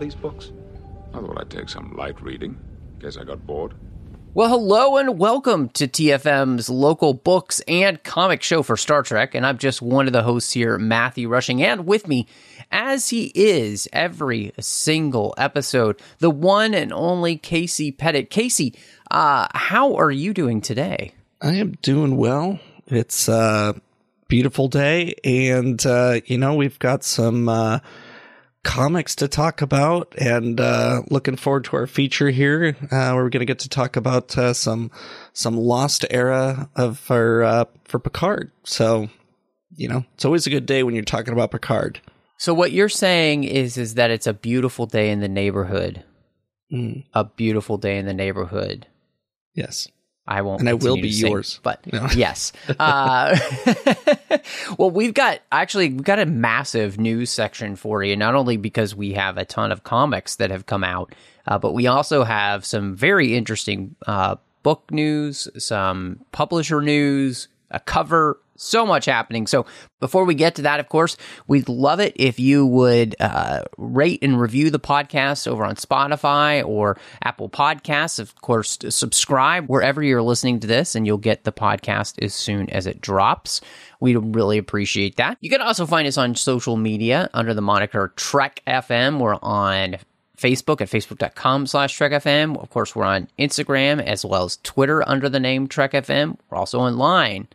These books? I thought I'd take some light reading. Guess I got bored. Well, hello and welcome to TFM's local books and comic show for Star Trek. And I'm just one of the hosts here, Matthew Rushing, and with me, as he is every single episode, the one and only Casey Pettitt. Casey, uh, how are you doing today? I am doing well. It's a beautiful day, and uh, you know we've got some uh, comics to talk about, and uh, looking forward to our feature here. Uh, we're going to get to talk about uh, some some lost era of our uh, for Picard. So you know it's always a good day when you're talking about Picard. So what you're saying is is that it's a beautiful day in the neighborhood. Mm, A beautiful day in the neighborhood. yes, I won't. And I will be sing, yours. but No. yes. Uh, well, we've got actually we've got a massive news section for you. Not only because we have a ton of comics that have come out, uh, but we also have some very interesting uh, book news, some publisher news, a cover. So much happening. So before we get to that, of course, we'd love it if you would uh, rate and review the podcast over on Spotify or Apple Podcasts. Of course, subscribe wherever you're listening to this, and you'll get the podcast as soon as it drops. We'd really appreciate that. You can also find us on social media under the moniker Trek FM. We're on Facebook at facebook.com slash Trek FM. Of course, we're on Instagram as well as Twitter under the name Trek FM. We're also online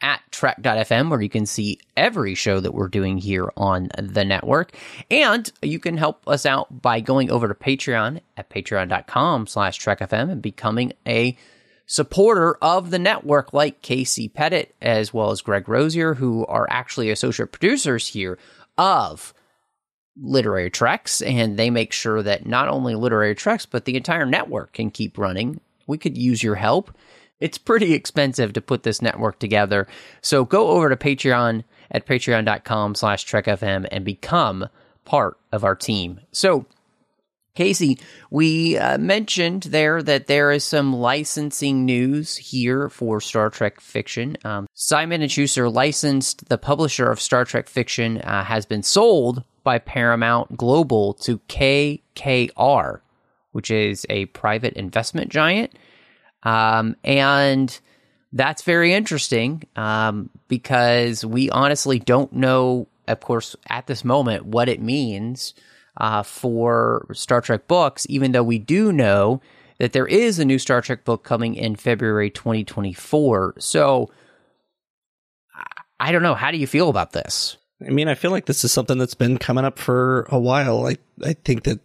at trek.fm where you can see every show that we're doing here on the network. And you can help us out by going over to patreon at patreon.com slash trekfm and becoming a supporter of the network like casey pettitt as well as greg rozier who are actually associate producers here of literary treks. And they make sure that not only literary treks but the entire network can keep running. We could use your help it's pretty expensive to put this network together. So go over to Patreon at patreon.com slash trekfm and become part of our team. So Casey, we uh, mentioned there that there is some licensing news here for Star Trek fiction. Um, Simon and Schuster licensed the publisher of Star Trek fiction uh, has been sold by Paramount Global to KKR, which is a private investment giant. Um, and that's very interesting um, because we honestly don't know, of course, at this moment, what it means uh, for Star Trek books, even though we do know that there is a new Star Trek book coming in February 2024. So I- don't know. How do you feel about this? I mean, I feel like this is something that's been coming up for a while. I I think that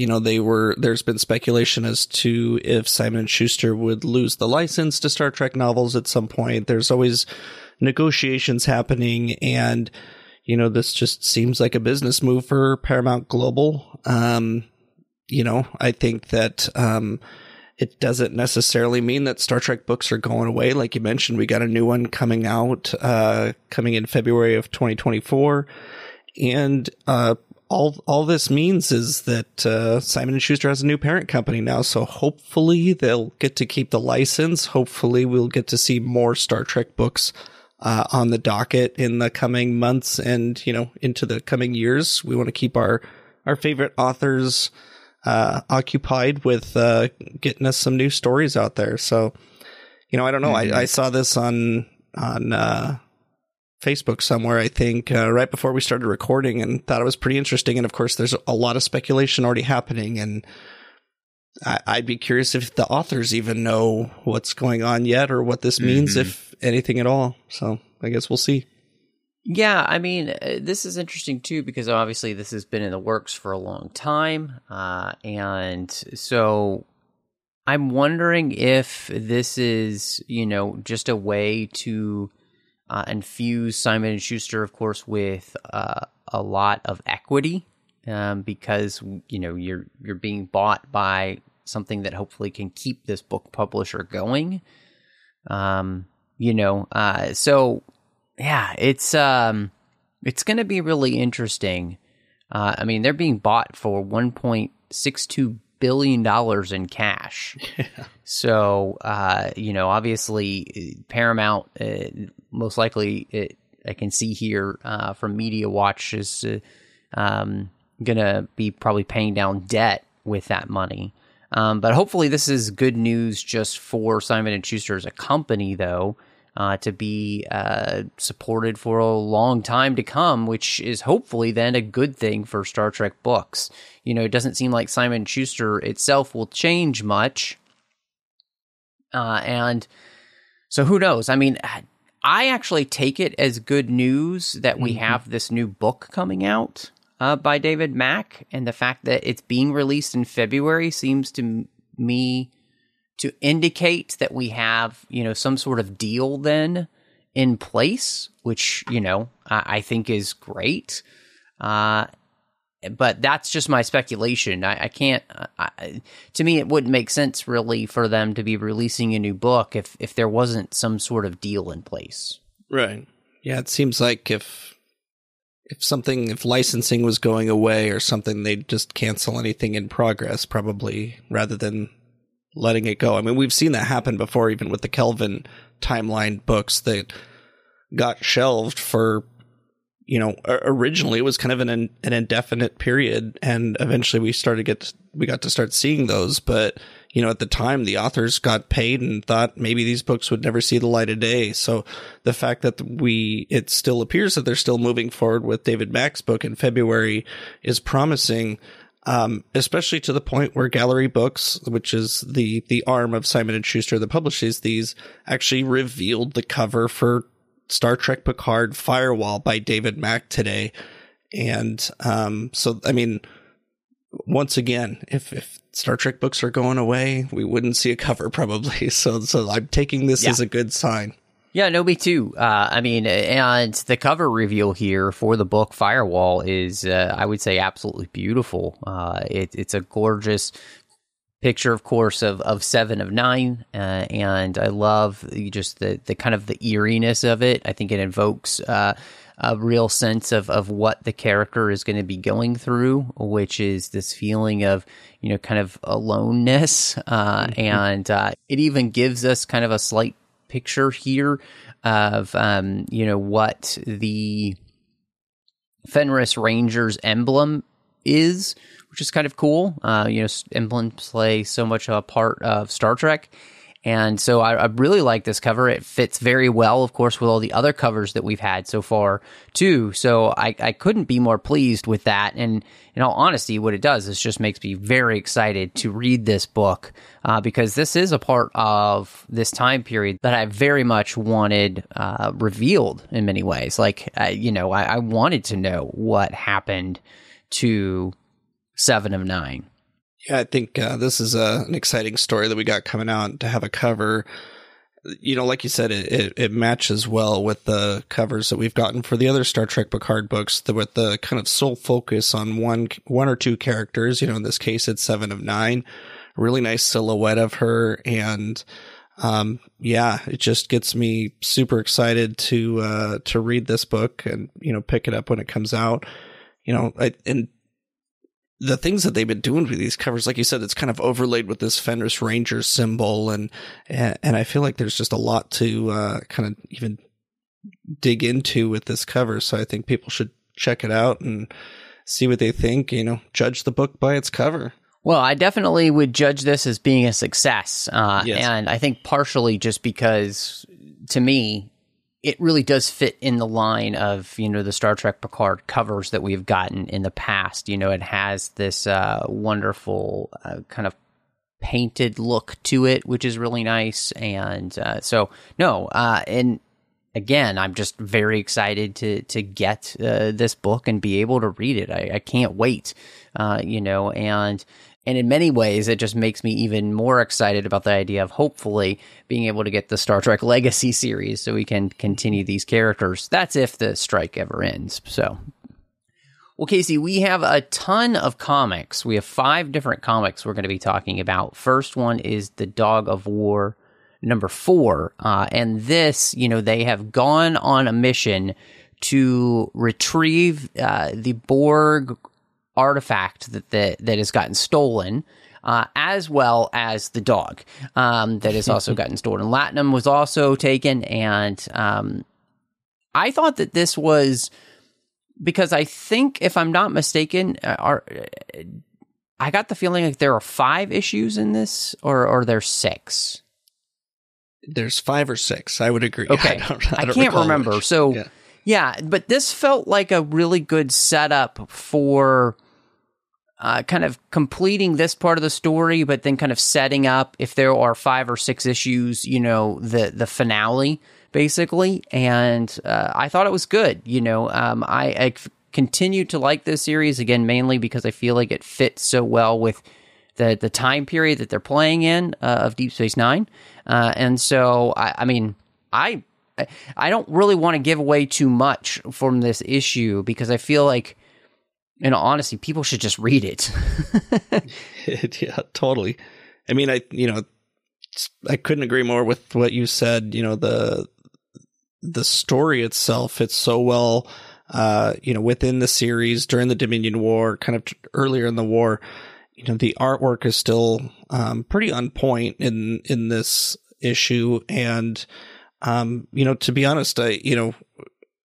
you know they were there's been speculation as to if Simon Schuster would lose the license to Star Trek novels at some point. There's always negotiations happening and you know this just seems like a business move for Paramount Global. Um you know, I think that um it doesn't necessarily mean that Star Trek books are going away. Like you mentioned, we got a new one coming out, uh, coming in February of 2024. And, uh, all, all this means is that, uh, Simon and Schuster has a new parent company now. So hopefully they'll get to keep the license. Hopefully we'll get to see more Star Trek books, uh, on the docket in the coming months and, you know, into the coming years. We want to keep our, our favorite authors, uh, occupied with uh, getting us some new stories out there. So, you know, I don't know. I, I saw this on on uh, Facebook somewhere. I think uh, right before we started recording, and thought it was pretty interesting. And of course, there's a lot of speculation already happening. And I, I'd be curious if the authors even know what's going on yet or what this means, Mm-hmm. if anything at all. So I guess we'll see. Yeah, I mean, uh, this is interesting too because obviously this has been in the works for a long time, uh, and so I'm wondering if this is, you know, just a way to uh, infuse Simon and Schuster, of course, with uh, a lot of equity, um, because you know you're you're being bought by something that hopefully can keep this book publisher going. Um, you know, uh, so yeah, it's um, it's going to be really interesting. Uh, I mean, they're being bought for 1.62 billion dollars in cash. So, uh, you know, obviously, Paramount, uh, most likely, it, I can see here uh, from Media Watch is uh, um, going to be probably paying down debt with that money. Um, but hopefully, this is good news just for Simon and Schuster as a company, though, uh, to be uh, supported for a long time to come, which is hopefully then a good thing for Star Trek books. You know, it doesn't seem like Simon Schuster itself will change much, uh, and so who knows? I mean, I actually take it as good news that we have this new book coming out uh, by David Mack, and the fact that it's being released in February seems to m- me to indicate that we have, you know, some sort of deal then in place, which you know I, I think is great. Uh, but that's just my speculation. I, I can't. I, to me, it wouldn't make sense really for them to be releasing a new book if if there wasn't some sort of deal in place. Right. Yeah, it seems like if if something if licensing was going away or something, they'd just cancel anything in progress, probably rather than letting it go. I mean, we've seen that happen before, even with the Kelvin timeline books that got shelved for you know originally it was kind of an an indefinite period and eventually we started get we got to start seeing those. But you know at the time the authors got paid and thought maybe these books would never see the light of day. So the fact that we it still appears that they're still moving forward with David Mack's book in February is promising um, especially to the point where Gallery Books, which is the the arm of Simon and Schuster that publishes these, actually revealed the cover for Star Trek Picard Firewall by David Mack today. And um, so, I mean, once again, if, if Star Trek books are going away, we wouldn't see a cover probably. So, so I'm taking this Yeah. as a good sign. Yeah, no, me too. Uh, I mean, and the cover reveal here for the book Firewall is, uh, I would say, absolutely beautiful. Uh, it, it's a gorgeous picture, of course, of, of Seven of Nine, uh, and I love just the the kind of the eeriness of it. I think it invokes uh, a real sense of of what the character is going to be going through, which is this feeling of you know kind of aloneness, uh, and uh, it even gives us kind of a slight picture here of um, you know what the Fenris Rangers emblem is, which is kind of cool. Uh, you know, emblems play so much a part of Star Trek. And so I, I really like this cover. It fits very well, of course, with all the other covers that we've had so far, too. So I, I couldn't be more pleased with that. And in all honesty, what it does is just makes me very excited to read this book uh, because this is a part of this time period that I very much wanted uh, revealed in many ways. Like, uh, you know, I, I wanted to know what happened to Seven of Nine. Yeah, I think uh, this is a, an exciting story that we got coming out to have a cover. You know, like you said, it, it, it matches well with the covers that we've gotten for the other Star Trek Picard books, the, with the kind of sole focus on one one or two characters. You know, in this case, it's Seven of Nine. Really nice silhouette of her, and um, yeah, it just gets me super excited to uh, to read this book and you know pick it up when it comes out. You know, I, and the things that they've been doing with these covers, like you said, it's kind of overlaid with this Fenris Ranger symbol, and and, and I feel like there's just a lot to uh, kind of even dig into with this cover. So I think people should check it out and see what they think. You know, judge the book by its cover. Well, I definitely would judge this as being a success. Uh, Yes. And I think partially just because, to me, it really does fit in the line of, you know, the Star Trek Picard covers that we've gotten in the past. You know, it has this uh, wonderful uh, kind of painted look to it, which is really nice. And uh, so, no, uh, and again, I'm just very excited to to get uh, this book and be able to read it. I, I can't wait, uh, you know, and and in many ways, it just makes me even more excited about the idea of hopefully being able to get the Star Trek Legacy series so we can continue these characters. That's if the strike ever ends. So well, Casey, we have a ton of comics. We have five different comics we're going to be talking about. First one is the Dog of War number four. Uh, and this, you know, they have gone on a mission to retrieve uh, the Borg artifact that, that, that has gotten stolen. Uh, as well as the dog um, that has also gotten stolen. Latinum was also taken, and um, I thought that this was because I think, if I'm not mistaken, uh, are I got the feeling like there are five issues in this, or or there's six. There's five or six. I would agree. Okay, I, don't, I, I can't remember. Which. So yeah. Yeah, but this felt like a really good setup for. Uh, kind of completing this part of the story, but then kind of setting up if there are five or six issues, you know, the the finale basically. And uh, I thought it was good. You know, um, I, continue to like this series again, mainly because I feel like it fits so well with the the time period that they're playing in uh, of Deep Space Nine. Uh, and so, I, I mean, I I don't really want to give away too much from this issue because I feel like, in honesty, people should just read it. yeah, totally. I mean, I you know, I couldn't agree more with what you said. You know, the the story itself fits so well, uh, you know, within the series during the Dominion War, kind of earlier in the war. You know, the artwork is still um, pretty on point in in this issue, and um, you know, to be honest, I you know,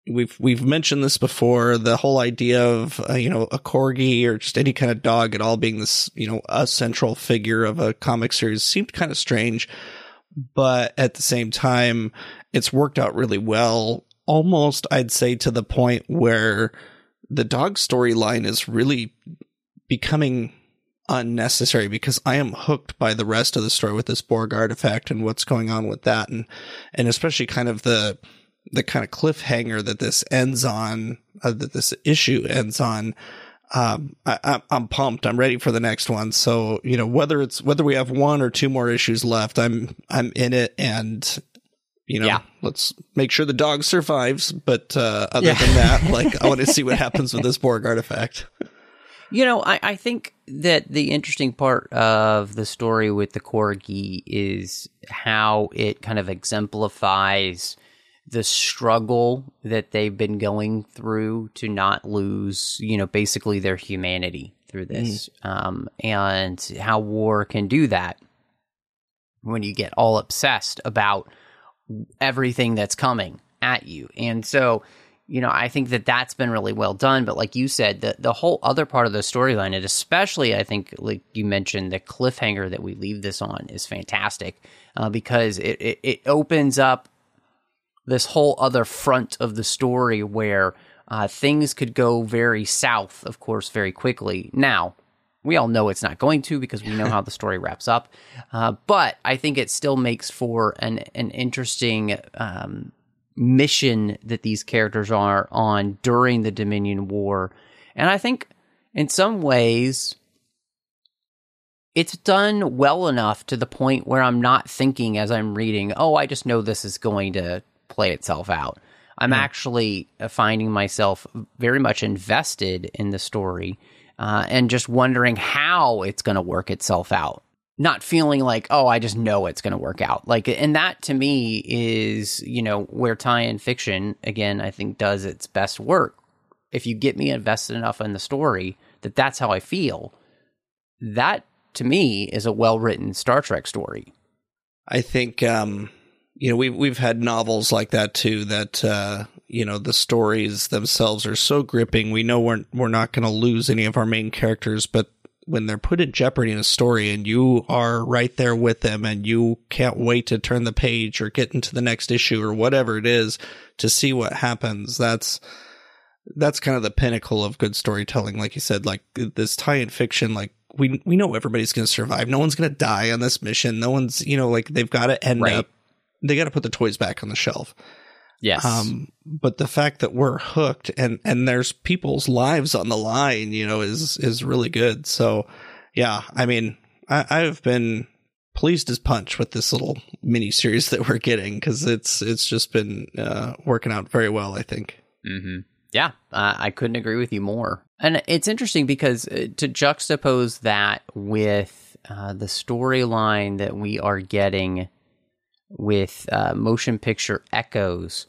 we've we've mentioned this before. The whole idea of uh, you know a corgi or just any kind of dog at all being this you know a central figure of a comic series seemed kind of strange, but at the same time, it's worked out really well. Almost, I'd say, to the point where the dog storyline is really becoming unnecessary because I am hooked by the rest of the story with this Borg artifact and what's going on with that, and and especially kind of the the kind of cliffhanger that this ends on, uh, that this issue ends on. Um, I, am pumped. I'm ready for the next one. So you know whether it's whether we have one or two more issues left, I'm I'm in it, and you know, yeah. let's make sure the dog survives. But uh, other yeah. than that, like I want to see what happens with this Borg artifact. You know, I, I think that the interesting part of the story with the Corgi is how it kind of exemplifies the struggle that they've been going through to not lose, you know, basically their humanity through this, mm. um, and how war can do that when you get all obsessed about everything that's coming at you. And so, you know, I think that that's been really well done. But like you said, the the whole other part of the storyline, and especially I think, like you mentioned, the cliffhanger that we leave this on is fantastic uh, because it, it it opens up this whole other front of the story where uh, things could go very south, of course, very quickly. Now, we all know it's not going to because we know how the story wraps up. Uh, but I think it still makes for an an interesting um, mission that these characters are on during the Dominion War, and I think in some ways it's done well enough to the point where I'm not thinking as I'm reading, oh, I just know this is going to play itself out. I'm mm. actually uh, finding myself very much invested in the story uh, and just wondering how it's going to work itself out. Not feeling like, oh, I just know it's going to work out. Like, and that to me is, you know, where tie in fiction, again, I think does its best work. If you get me invested enough in the story that that's how I feel, that to me is a well written Star Trek story. I think, um, you know, we've, we've had novels like that too that, uh, you know the stories themselves are so gripping. We know we're we're not going to lose any of our main characters, but when they're put in jeopardy in a story and you are right there with them and you can't wait to turn the page or get into the next issue or whatever it is to see what happens, that's that's kind of the pinnacle of good storytelling. Like you said, like this tie-in fiction, like we we know everybody's going to survive. No one's going to die on this mission. No one's you know like they've got to end Right. up. They got to put the toys back on the shelf. Yes. Um, but the fact that we're hooked and and there's people's lives on the line, you know, is is really good. So, yeah, I mean, I, I've been pleased as punch with this little mini series that we're getting because it's it's just been uh, working out very well. I think. hmm Yeah, uh, I couldn't agree with you more. And it's interesting because uh, to juxtapose that with uh, the storyline that we are getting with uh, motion picture echoes,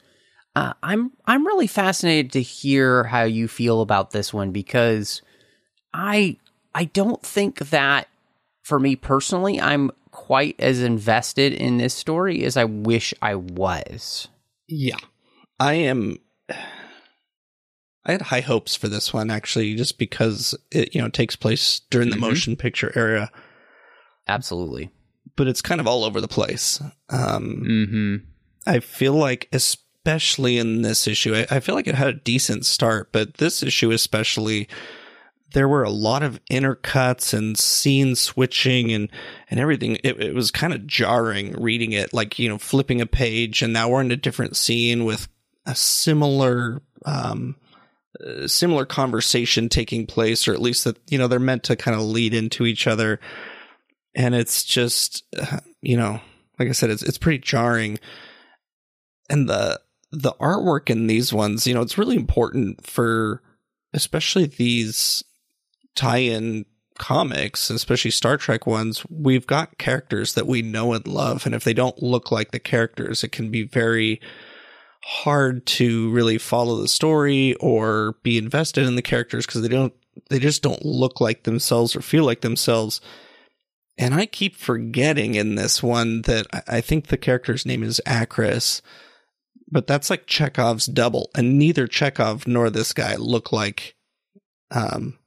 uh, I'm I'm really fascinated to hear how you feel about this one because I I don't think that for me personally I'm quite as invested in this story as I wish I was. Yeah, I am. I had high hopes for this one actually, just because it you know takes place during the Mhm. motion picture era, Absolutely. but it's kind of all over the place. Um, Mm-hmm. I feel like, especially in this issue, I, I feel like it had a decent start, but this issue especially, there were a lot of intercuts and scene switching and and everything. It, it was kind of jarring reading it, like you know, flipping a page, and now we're in a different scene with a similar. Um, uh, similar conversation taking place, or at least that you know they're meant to kind of lead into each other, and it's just uh, you know, like I said, it's it's pretty jarring and the the artwork in these ones, you know, it's really important for especially these tie-in comics, especially Star Trek ones. We've got characters that we know and love, and if they don't look like the characters, it can be very hard to really follow the story or be invested in the characters because they don't they just don't look like themselves or feel like themselves. And I keep forgetting in this one that I- think the character's name is Akris, but that's like Chekov's double, and neither Chekov nor this guy look like um,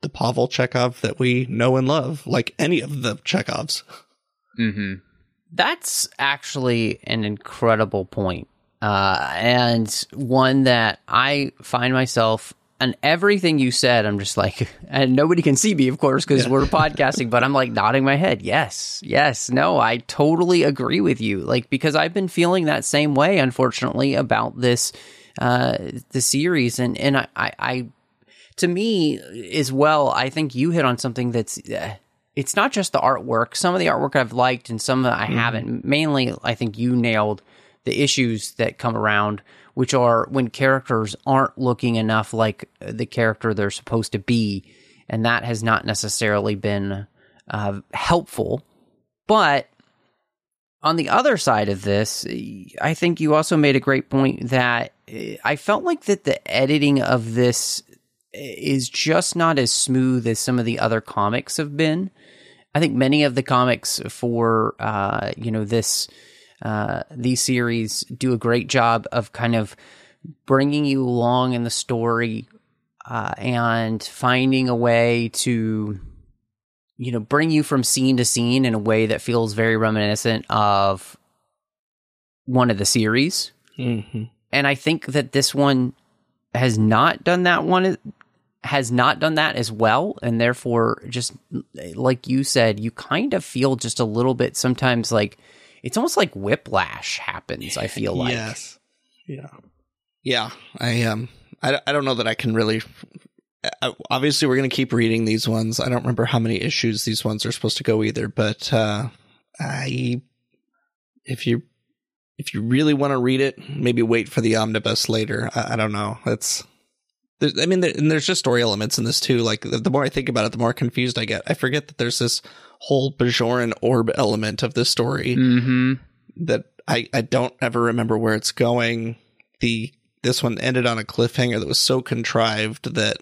the Pavel Chekov that we know and love, like any of the Chekovs. Mm-hmm. That's actually an incredible point. Uh, and one that I find myself and everything you said, I'm just like, and nobody can see me, of course, because we're podcasting, but I'm like nodding my head. Yes, yes, no, I totally agree with you. Like, because I've been feeling that same way, unfortunately, about this, uh, the series. And, and I, I, I to me as well, I think you hit on something that's, uh, it's not just the artwork. Some of the artwork I've liked and some I haven't. Mainly, I think you nailed the issues that come around, which are when characters aren't looking enough like the character they're supposed to be. And that has not necessarily been uh, helpful. But on the other side of this, I think you also made a great point that uh, I felt like that the editing of this is just not as smooth as some of the other comics have been. I think many of the comics for uh, you know this uh, these series do a great job of kind of bringing you along in the story uh, and finding a way to you know bring you from scene to scene in a way that feels very reminiscent of one of the series. Mm-hmm. And I think that this one has not done that one has not done that as well and therefore just like you said you kind of feel just a little bit sometimes like it's almost like whiplash happens i feel like yes, yeah, yeah. I um, I, I don't know that I can really. I- Obviously, we're going to keep reading these ones. I don't remember how many issues these ones are supposed to go either, but uh, I, if you if you really want to read it, maybe wait for the omnibus later. I, I don't know. That's. There's- I mean, there, and there's just story elements in this too. Like the, the more I think about it, the more confused I get. I forget that there's this whole Bajoran orb element of this story mm-hmm that I, I don't ever remember where it's going. The this one ended on a cliffhanger that was so contrived that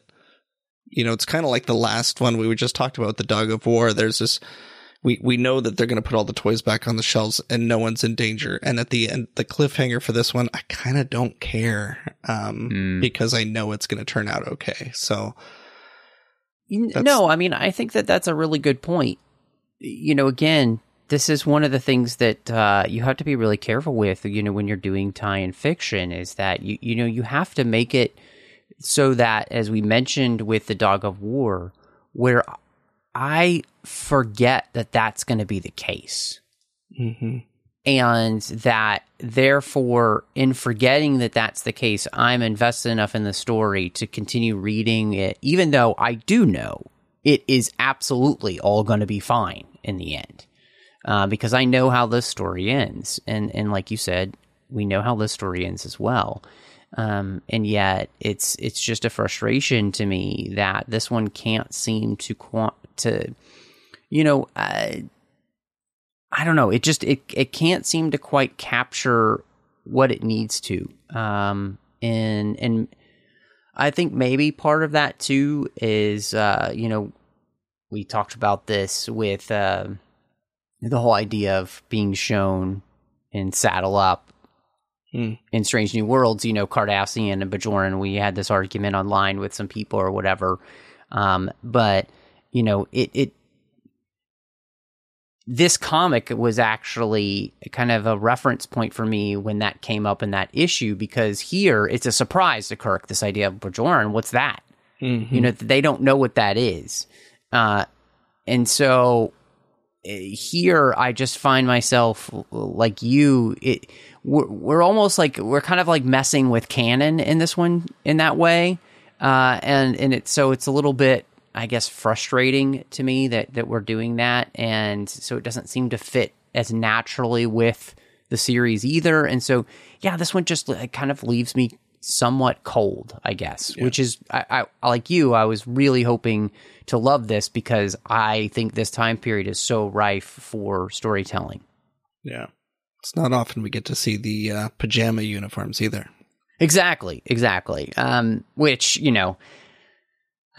you know it's kind of like the last one we just talked about, the Dog of War. There's this we we know that they're going to put all the toys back on the shelves and no one's in danger. And at the end, the cliffhanger for this one, I kind of don't care um, Mm. because I know it's going to turn out okay. So No, I mean, I think that that's a really good point. You know, again, this is one of the things that uh, you have to be really careful with. You know, when you're doing tie-in fiction, is that you you know you have to make it so that, as we mentioned with the Dog of War, where I forget that that's going to be the case. hmm And that therefore, in forgetting that that's the case, I'm invested enough in the story to continue reading it, even though I do know it is absolutely all going to be fine in the end. Uh, because I know how this story ends. And, and like you said, we know how this story ends as well. Um, and yet it's it's just a frustration to me that this one can't seem to to, you know, uh, I don't know. It just it it can't seem to quite capture what it needs to. Um, and and I think maybe part of that too is uh, you know we talked about this with uh, the whole idea of being shown in Saddle Up Hmm. in Strange New Worlds, you know, Cardassian and Bajoran, we had this argument online with some people or whatever. Um, but, you know, it, it, this comic was actually kind of a reference point for me when that came up in that issue because here it's a surprise to Kirk, this idea of Bajoran. What's that? Mhm. You know, they don't know what that is. Uh, and so eh, here I just find myself like you, it, we're, we're almost like we're kind of like messing with canon in this one in that way, uh, and and it's so it's a little bit I guess frustrating to me that that we're doing that, and so it doesn't seem to fit as naturally with the series either, and so yeah, this one just kind of leaves me somewhat cold, I guess, which is I, I like you, I was really hoping to love this because I think this time period is so rife for storytelling. Yeah. It's not often we get to see the uh, pajama uniforms either. Exactly, exactly. Um, which you know,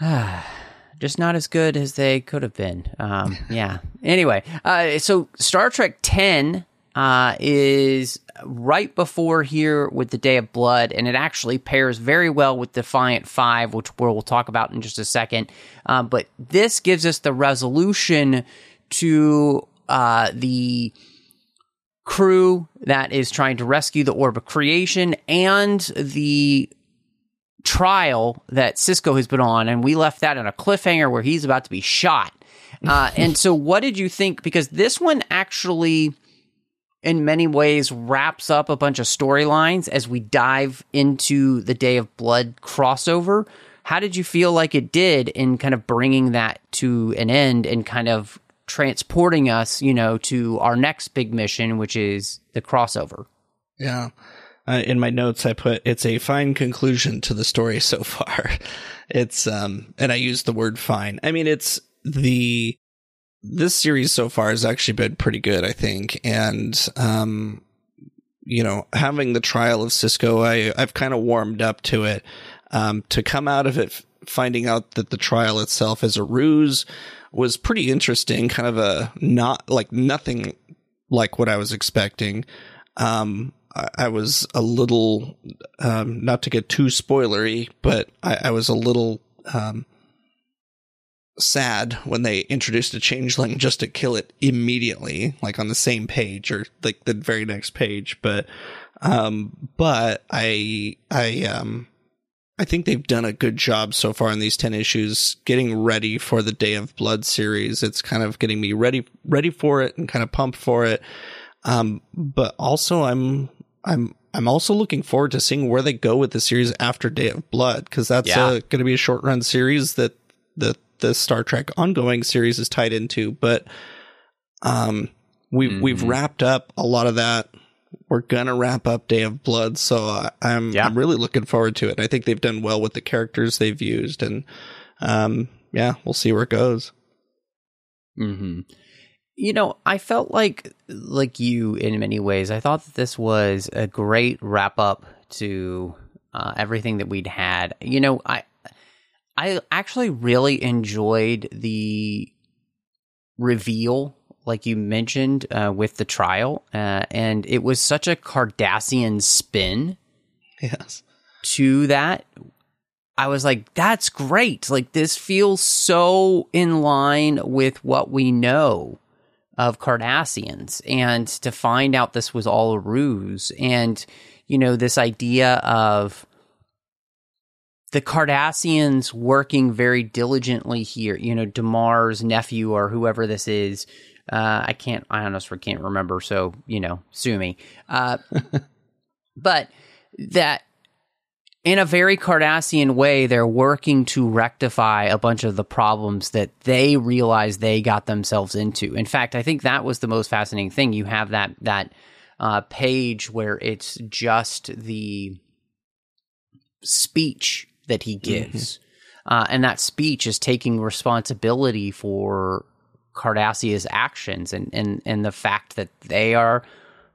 just not as good as they could have been. Um, yeah. Anyway, uh, so Star Trek Ten uh, is right before here with the Day of Blood, and it actually pairs very well with Defiant Five, which we'll talk about in just a second. Um, but this gives us the resolution to uh, the crew that is trying to rescue the orb of creation and the trial that Sisko has been on, and we left that in a cliffhanger where he's about to be shot. Uh, and so, what did you think? Because this one actually, in many ways, wraps up a bunch of storylines as we dive into the Day of Blood crossover. How did you feel like it did in kind of bringing that to an end and kind of transporting us, you know, to our next big mission, which is the crossover? Yeah. Uh, in my notes, I put it's a fine conclusion to the story so far. It's um, and I use the word fine. I mean, it's the this series so far has actually been pretty good, I think, and um, you know, having the trial of Sisko, I I've kind of warmed up to it. Um, to come out of it finding out that the trial itself is a ruse was pretty interesting. Kind of a not like nothing like what I was expecting. Um, I, was a little, um, not to get too spoilery, but I, I was a little, um, sad when they introduced a changeling just to kill it immediately, like on the same page or like the very next page. But, um, but I, I, um, I think they've done a good job so far in these 10 issues getting ready for the Day of Blood series. It's kind of getting me ready ready for it and kind of pumped for it. Um but also I'm I'm I'm also looking forward to seeing where they go with the series after Day of Blood cuz that's Yeah. uh, going to be a short run series that the the Star Trek ongoing series is tied into, but um we've we've wrapped up a lot of that we're gonna wrap up Day of Blood, so I, I'm Yeah. I'm really looking forward to it. I think they've done well with the characters they've used, and um, yeah, we'll see where it goes. Mm-hmm. You know, I felt like like you in many ways. I thought that this was a great wrap up to uh, everything that we'd had. You know, I I actually really enjoyed the reveal, like you mentioned, uh, with the trial, uh, and it was such a Cardassian spin Yes, to that I was like, that's great. Like, this feels so in line with what we know of Cardassians. And to find out this was all a ruse. And, you know, this idea of the Cardassians working very diligently here. You know, Damar's nephew or whoever this is. Uh, I can't. I honestly can't remember. So you know, sue me. Uh, but that in a very Cardassian way, they're working to rectify a bunch of the problems that they realize they got themselves into. In fact, I think that was the most fascinating thing. You have that that uh, page where it's just the speech that he gives, mm-hmm. uh, and that speech is taking responsibility for Cardassia's actions and and and the fact that they are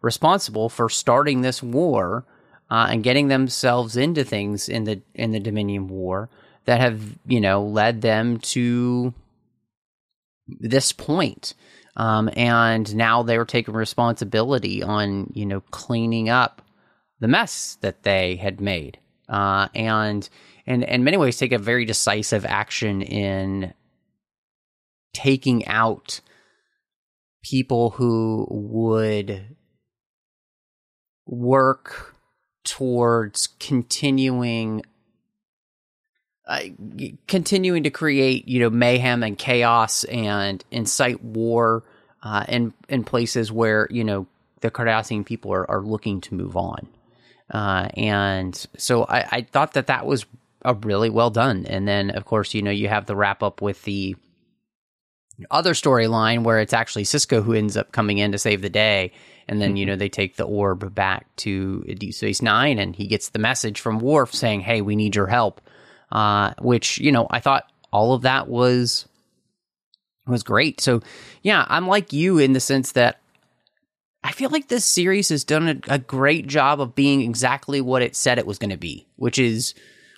responsible for starting this war uh, and getting themselves into things in the in the Dominion War that have you know led them to this point. Um, and now they're taking responsibility on you know cleaning up the mess that they had made, uh, and and in many ways take a very decisive action in taking out people who would work towards continuing uh, continuing to create you know mayhem and chaos and incite war uh, in in places where you know the Cardassian people are, are looking to move on, uh, and so I, I thought that that was a really well done. And then of course you know you have the wrap up with the other storyline where it's actually Sisko who ends up coming in to save the day and then, you mm-hmm. know, they take the orb back to Deep Space Nine and he gets the message from Worf saying, Hey, we need your help. Uh, which, you know, I thought all of that was was great. So yeah, I'm like you in the sense that I feel like this series has done a, a great job of being exactly what it said it was going to be, which is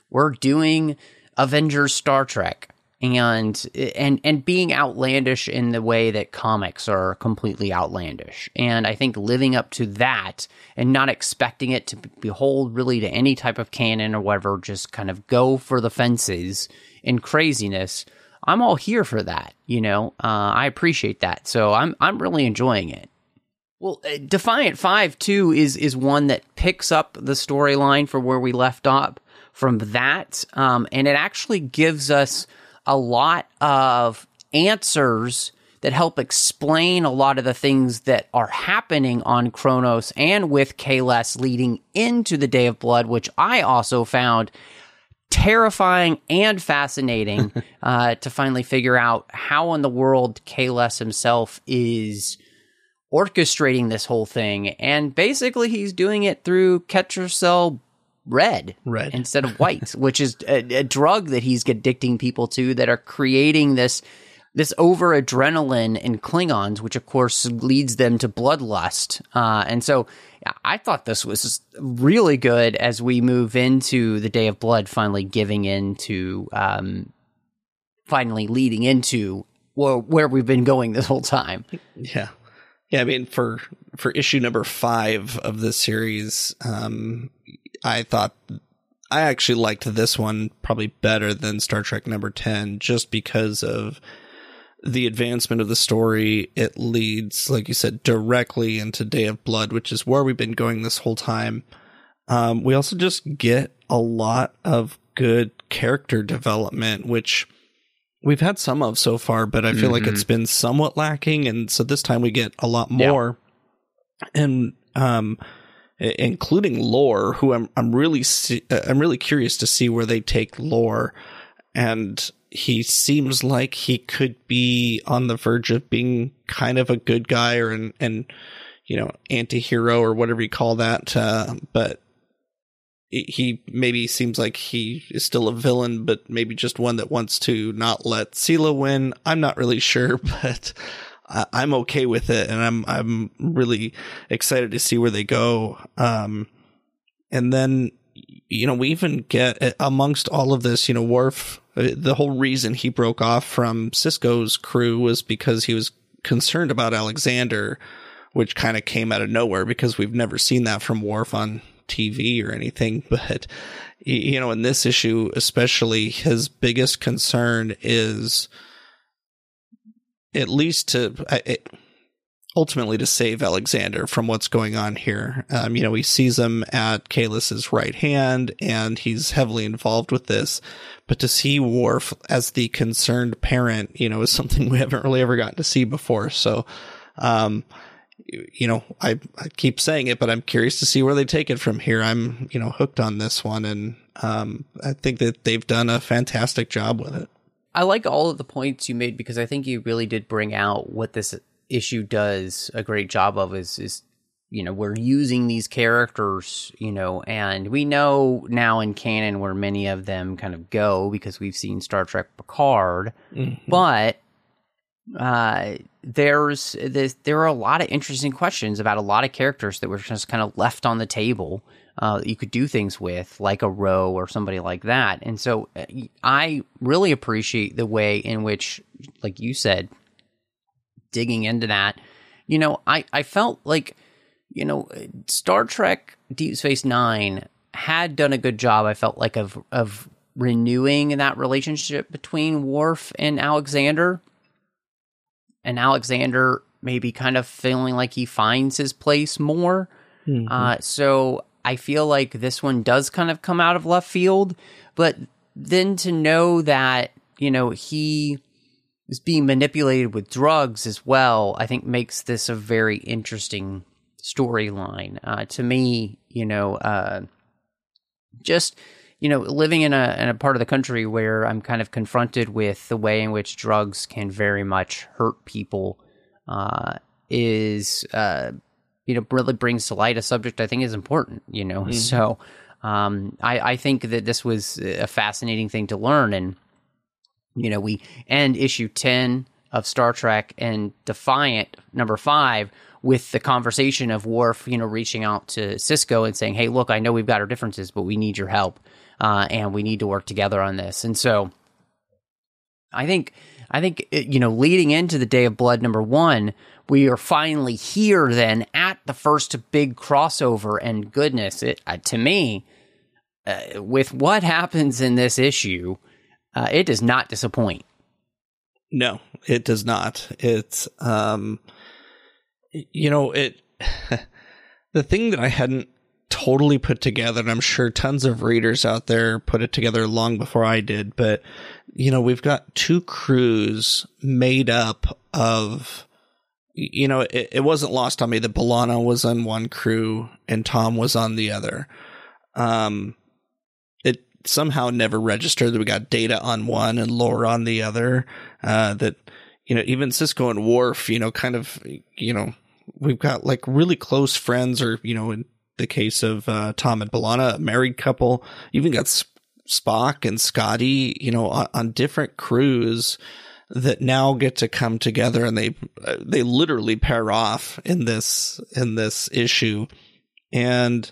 we're doing Avengers Star Trek and and and being outlandish in the way that comics are completely outlandish. And I think living up to that and not expecting it to behold really to any type of canon or whatever, just kind of go for the fences in craziness. I'm all here for that. You know, uh, I appreciate that. So I'm I'm really enjoying it. Well, uh, Defiant Five too is is one that picks up the storyline for where we left off from that, um, and it actually gives us a lot of answers that help explain a lot of the things that are happening on Kronos and with Kahless leading into the Day of Blood, which I also found terrifying and fascinating uh, to finally figure out how in the world Kahless himself is orchestrating this whole thing. And basically, he's doing it through Ketracel red, red instead of white, which is a, a, drug that he's addicting people to that are creating this this over adrenaline in Klingons, which of course leads them to bloodlust. Uh, and so I thought this was really good as we move into the Day of Blood, finally giving into, um, finally leading into well, where we've been going this whole time. Yeah. Yeah, I mean, for for issue number five of this series, um, I thought I actually liked this one probably better than Star Trek number 10 just because of the advancement of the story. It leads, like you said, directly into Day of Blood, which is where we've been going this whole time. Um, we also just get a lot of good character development, which we've had some of so far, but I feel mm-hmm. like it's been somewhat lacking. And so this time we get a lot more. Yeah. And, um, including lore, who I'm I'm really uh, I'm really curious to see where they take lore, and he seems like he could be on the verge of being kind of a good guy or an and you know anti-hero or whatever you call that, uh, but he maybe seems like he is still a villain, but maybe just one that wants to not let Sela win. I'm not really sure, but I'm okay with it, and I'm I'm really excited to see where they go. Um, and then you know we even get amongst all of this, you know, Worf. Uh, the whole reason he broke off from Sisko's crew was because he was concerned about Alexander, which kind of came out of nowhere because we've never seen that from Worf on TV or anything. But you know, in this issue especially, his biggest concern is at least to it, ultimately to save Alexander from what's going on here. Um, you know, he sees him at Kahless's right hand and he's heavily involved with this. But to see Worf as the concerned parent, you know, is something we haven't really ever gotten to see before. So, um, you know, I, I keep saying it, but I'm curious to see where they take it from here. I'm, you know, hooked on this one and, um, I think that they've done a fantastic job with it. I like all of the points you made because I think you really did bring out what this issue does a great job of is is you know we're using these characters you know and we know now in canon where many of them kind of go because we've seen Star Trek Picard Mm-hmm. but uh there's this, there are a lot of interesting questions about a lot of characters that were just kind of left on the table uh, you could do things with, like a Ro or somebody like that. And so uh, I really appreciate the way in which, like you said, digging into that, you know, I, I felt like, you know, Star Trek Deep Space Nine had done a good job, I felt like, of, of renewing that relationship between Worf and Alexander. And Alexander maybe kind of feeling like he finds his place more. Uh, so I feel like this one does kind of come out of left field, but then to know that, you know, he is being manipulated with drugs as well, I think makes this a very interesting storyline. Uh, to me, you know, uh, just, you know, living in a, in a part of the country where I'm kind of confronted with the way in which drugs can very much hurt people, uh, is, uh, you know, really brings to light a subject I think is important, you know. So um, I, I think that this was a fascinating thing to learn. And, you know, we end issue 10 of Star Trek and Defiant, number five, with the conversation of Worf, you know, reaching out to Sisko and saying, hey, look, I know we've got our differences, but we need your help. Uh, and we need to work together on this. And so I think, I think, you know, leading into the Day of Blood number one, we are finally here then at the first big crossover. And goodness, it, uh, to me, uh, with what happens in this issue, uh, it does not disappoint. No, it does not. It's um you know, it the thing that I hadn't totally put together and I'm sure tons of readers out there put it together long before I did, but you know, we've got two crews made up of you know, it, it wasn't lost on me that B'Elanna was on one crew and Tom was on the other. Um it somehow never registered that we got data on one and lore on the other. Uh, that you know, even Sisko and Worf, you know, kind of, you know, we've got like really close friends, or you know, in the case of uh, Tom and B'Elanna, a married couple. You even got Sp- Spock and Scotty, you know, on, on different crews that now get to come together and they they literally pair off in this in this issue and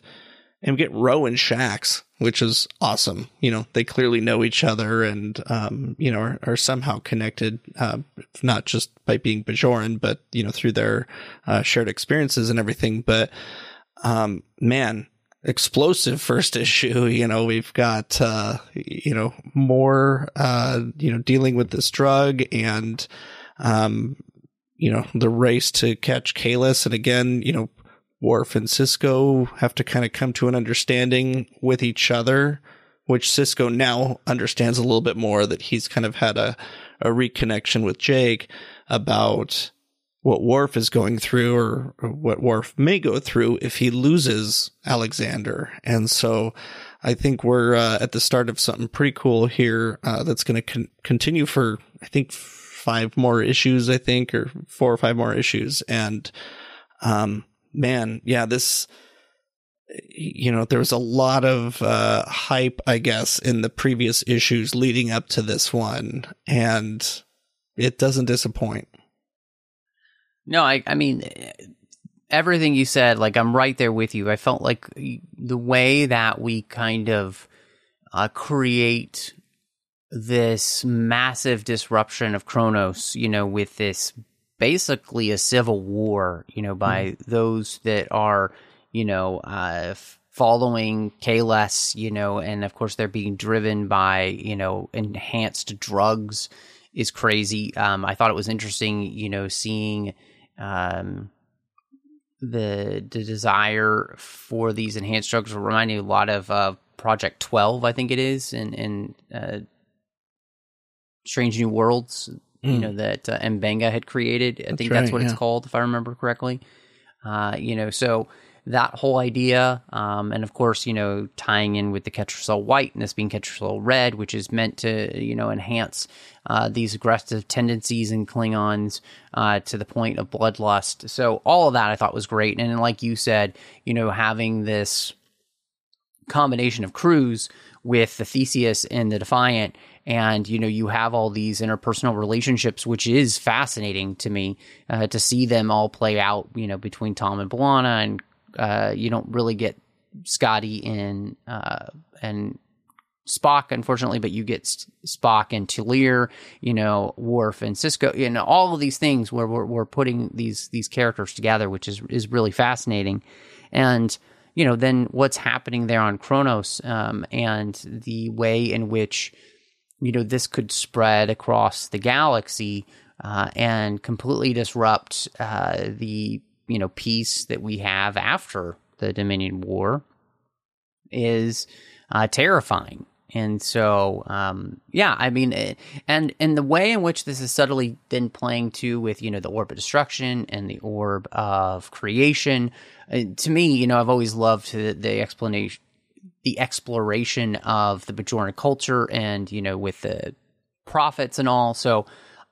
and get Ro and Shaxs, which is awesome. You know, they clearly know each other and, um, you know, are, are somehow connected, uh, not just by being Bajoran, but, you know, through their, uh, shared experiences and everything. But, um, man, explosive first issue. You know, we've got, uh, you know, more, uh, you know, dealing with this drug and, um, you know, the race to catch Kahless. And again, you know, Worf and Sisko have to kind of come to an understanding with each other, which Sisko now understands a little bit more that he's kind of had a, a reconnection with Jake about what Worf is going through or, or what Worf may go through if he loses Alexander. And so I think we're uh, at the start of something pretty cool here uh, that's going to con- continue for, I think, five more issues, I think, or four or five more issues. And, um, man, yeah, this, you know, there was a lot of uh, hype, I guess, in the previous issues leading up to this one, and it doesn't disappoint. No, I, I mean, everything you said, like, I'm right there with you. I felt like the way that we kind of uh, create this massive disruption of Kronos, you know, with this basically a civil war, you know, by those that are, you know, uh, following Kahless, you know, and of course they're being driven by, you know, enhanced drugs is crazy. Um, I thought it was interesting, you know, seeing um, the the desire for these enhanced drugs will remind me a lot of uh, Project Twelve, I think it is, in in uh, Strange New Worlds. You Mm. know that uh, M'Benga had created. I That's think that's right, what it's called, if I remember correctly. Uh, you know, so that whole idea, um, and of course, you know, tying in with the Ketracel White and this being Ketracel Red, which is meant to, you know, enhance uh, these aggressive tendencies in Klingons uh, to the point of bloodlust. So all of that I thought was great, and like you said, you know, having this combination of crews with the Theseus and the Defiant, and you know you have all these interpersonal relationships, which is fascinating to me uh, to see them all play out. You know between Tom and B'Elanna, and uh, you don't really get Scotty and uh, and Spock, unfortunately, but you get Spock and Talir, you know, Worf and Sisko, you know, all of these things where we're, we're putting these these characters together, which is is really fascinating, and you know, then what's happening there on Kronos, um, and the way in which you know this could spread across the galaxy uh, and completely disrupt uh, the you know peace that we have after the Dominion War is uh, terrifying. And so, um, yeah, I mean, eh, and and the way in which this is subtly then playing too with you know the orb of destruction and the orb of creation. Uh, to me, you know, I've always loved the, the explanation, the exploration of the Bajoran culture, and you know, with the prophets and all. So,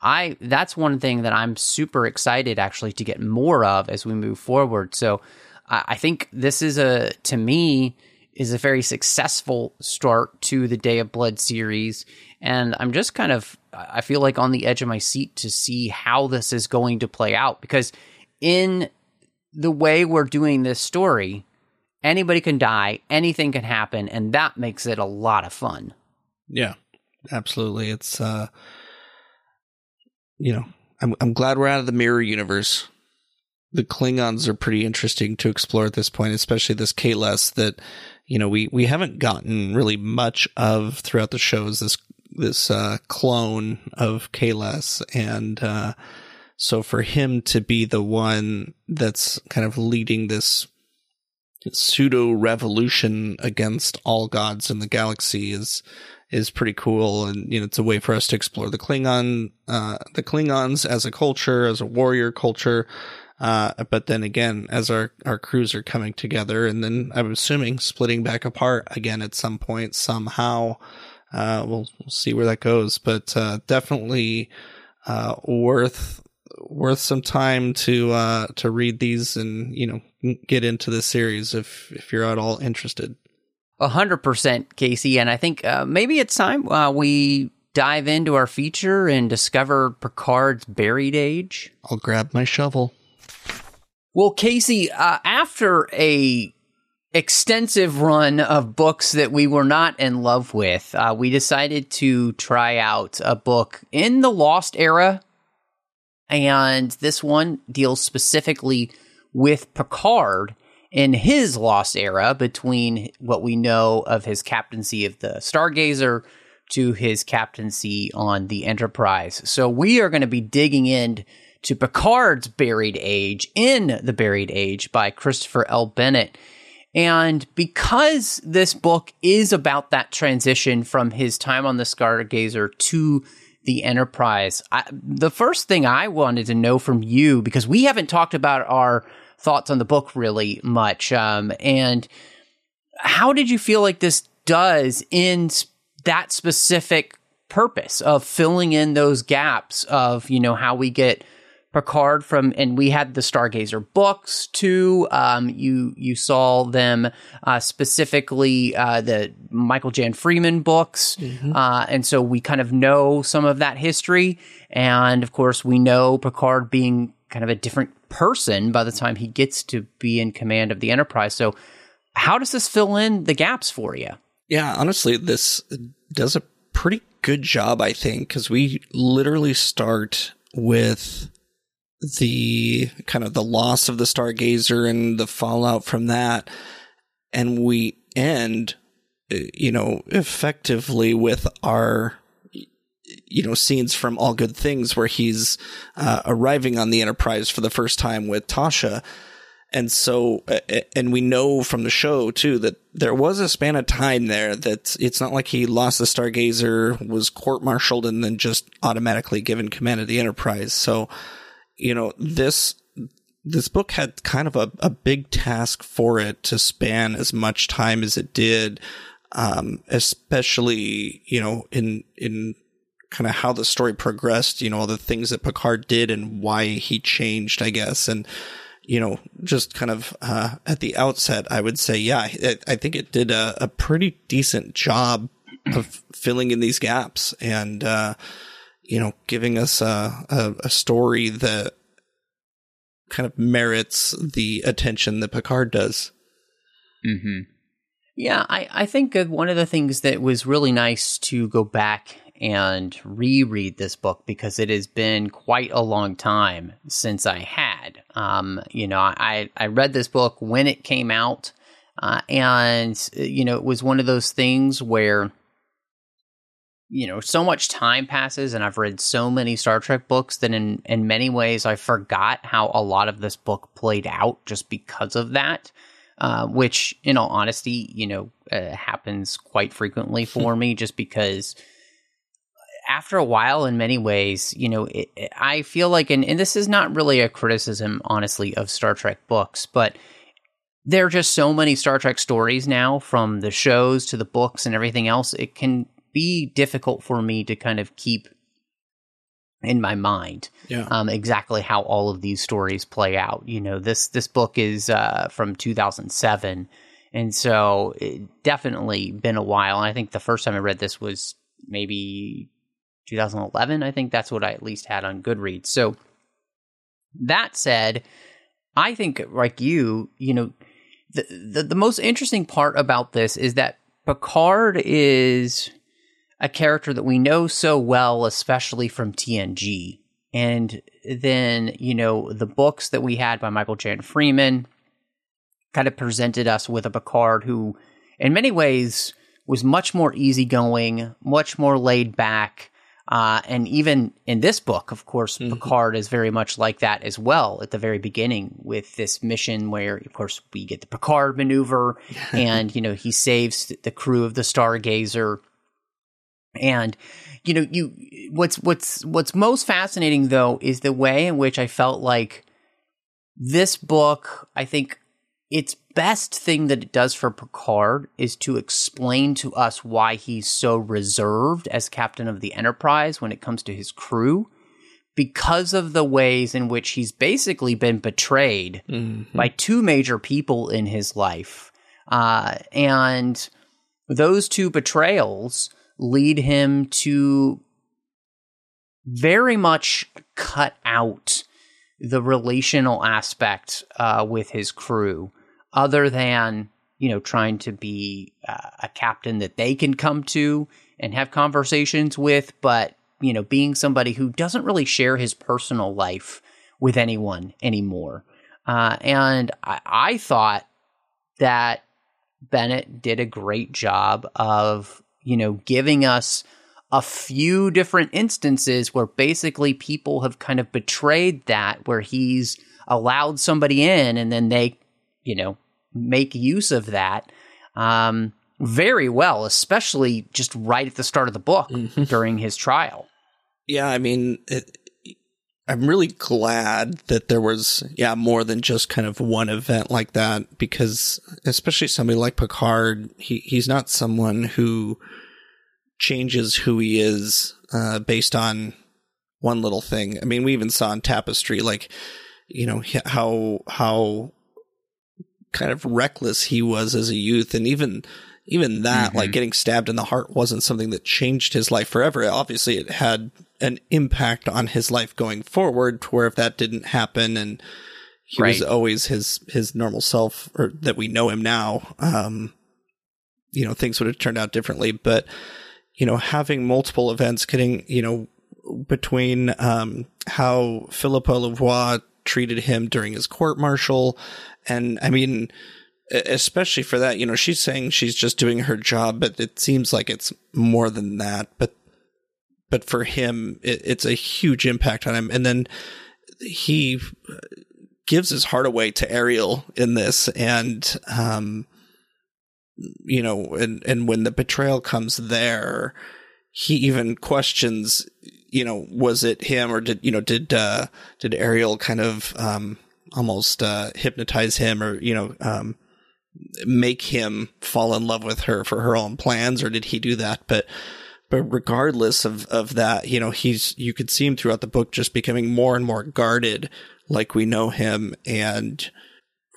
I that's one thing that I'm super excited actually to get more of as we move forward. So, I, I think this is a to me is a very successful start to the Day of Blood series. And I'm just kind of, I feel like on the edge of my seat to see how this is going to play out because in the way we're doing this story, anybody can die, anything can happen, and that makes it a lot of fun. Yeah, absolutely. It's uh, you know, I'm I'm glad we're out of the mirror universe. The Klingons are pretty interesting to explore at this point, especially this Kahless that you know we we haven't gotten really much of throughout the shows. This this uh, clone of Kahless, and uh, so for him to be the one that's kind of leading this pseudo revolution against all gods in the galaxy is is pretty cool. And you know it's a way for us to explore the klingon uh the klingons as a culture as a warrior culture. Uh but then again as our our crews are coming together and then i'm assuming splitting back apart again at some point somehow uh we'll, we'll see where that goes. But uh definitely uh worth worth some time to uh to read these and you know get into the series if if you're at all interested A hundred percent, Casey. And I think uh, maybe it's time uh, we dive into our feature and discover Picard's buried age. i'll grab my shovel Well, Casey, uh, after a extensive run of books that we were not in love with, uh, we decided to try out a book in the Lost era, and this one deals specifically with Picard in his Lost era between what we know of his captaincy of the Stargazer to his captaincy on the Enterprise. So we are going to be digging in to Picard's Buried Age in The Buried Age by Christopher L. Bennett. And because this book is about that transition from his time on the Stargazer to the Enterprise, I, the first thing I wanted to know from you, because we haven't talked about our thoughts on the book really much, um, and how did you feel like this does in that specific purpose of filling in those gaps of you know how we get Picard from and we had the Stargazer books too. Um, you you saw them uh, specifically uh, the Michael Jan Friedman books, uh, and so we kind of know some of that history. And of course, we know Picard being kind of a different person by the time he gets to be in command of the Enterprise. So, how does this fill in the gaps for you? Yeah, honestly, this does a pretty good job, I think, because we literally start with the kind of the loss of the Stargazer and the fallout from that, and we end, you know, effectively with our you know, scenes from All Good Things where he's uh, arriving on the Enterprise for the first time with Tasha. And so, and we know from the show too that there was a span of time there that it's not like he lost the Stargazer, was court martialed, and then just automatically given command of the Enterprise. So, you know, this this book had kind of a, a big task for it to span as much time as it did, um, especially you know in in kind of how the story progressed. You know, all the things that Picard did and why he changed, I guess, and you know, just kind of uh, at the outset, I would say, yeah, I, I think it did a, a, pretty decent job of filling in these gaps and, uh, you know, giving us a, a, a, story that kind of merits the attention that Picard does. Mm-hmm. Yeah, I, I think one of the things that was really nice to go back and reread this book because it has been quite a long time since I had. Um, you know, I, I read this book when it came out, uh, and, you know, it was one of those things where, you know, so much time passes, and I've read so many Star Trek books that in, in many ways I forgot how a lot of this book played out just because of that. Uh, which, in all honesty, you know, uh, happens quite frequently for me just because after a while, in many ways, you know, it, it, I feel like, and, and this is not really a criticism, honestly, of Star Trek books, but there are just so many Star Trek stories now from the shows to the books and everything else. It can be difficult for me to kind of keep in my mind yeah. um, exactly how all of these stories play out. You know, this this book is uh, from 2007, and so it definitely been a while. And I think the first time I read this was maybe 2011. I think that's what I at least had on Goodreads. So that said, I think like you, you know, the, the, the most interesting part about this is that Picard is a character that we know so well, especially from TNG. And then, you know, the books that we had by Michael Jan Friedman kind of presented us with a Picard who, in many ways, was much more easygoing, much more laid back, uh, and even in this book, of course, mm-hmm. Picard is very much like that as well at the very beginning with this mission where, of course, we get the Picard maneuver and, you know, he saves the crew of the Stargazer. And, you know, you, what's, what's, what's most fascinating though is the way in which I felt like this book, I think its best thing that it does for Picard is to explain to us why he's so reserved as captain of the Enterprise when it comes to his crew because of the ways in which he's basically been betrayed mm-hmm. by two major people in his life. Uh, and those two betrayals lead him to very much cut out the relational aspect uh, with his crew, other than you know trying to be uh, a captain that they can come to and have conversations with, but you know being somebody who doesn't really share his personal life with anyone anymore. Uh, and I, I thought that Bennett did a great job of you know giving us a few different instances where basically people have kind of betrayed that, where he's allowed somebody in and then they, you know, make use of that um, very well, especially just right at the start of the book mm-hmm. during his trial. Yeah, I mean, it, I'm really glad that there was, yeah, more than just kind of one event like that because, especially somebody like Picard, he, he's not someone who changes who he is uh, based on one little thing. I mean, we even saw in Tapestry, like, you know, how how kind of reckless he was as a youth, and even even that, mm-hmm. like getting stabbed in the heart, wasn't something that changed his life forever. Obviously, it had an impact on his life going forward. To where if that didn't happen, and he right. was always his his normal self, or that we know him now, um, you know, things would have turned out differently. But you know, having multiple events getting, you know, between um, how Phillipa Louvois treated him during his court martial. And I mean, especially for that, you know, she's saying she's just doing her job, but it seems like it's more than that. But but for him, it, it's a huge impact on him. And then he gives his heart away to Ariel in this, and um, you know, and and when the betrayal comes there, he even questions, you know, was it him or did you know did uh, did Ariel kind of um, almost uh, hypnotize him or you know um, make him fall in love with her for her own plans or did he do that? But but regardless of of that, you know, he's you could see him throughout the book just becoming more and more guarded, like we know him, and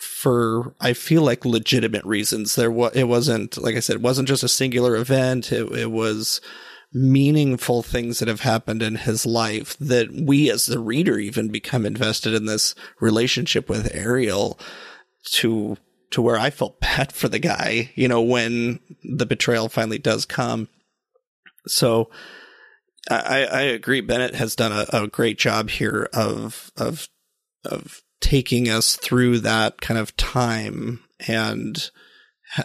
for I feel like legitimate reasons. There was it wasn't like I said, it wasn't just a singular event. It, it was meaningful things that have happened in his life that we as the reader even become invested in this relationship with Ariel to to where I felt bad for the guy, you know, when the betrayal finally does come. So I, I agree. Bennett has done a, a great job here of of of taking us through that kind of time and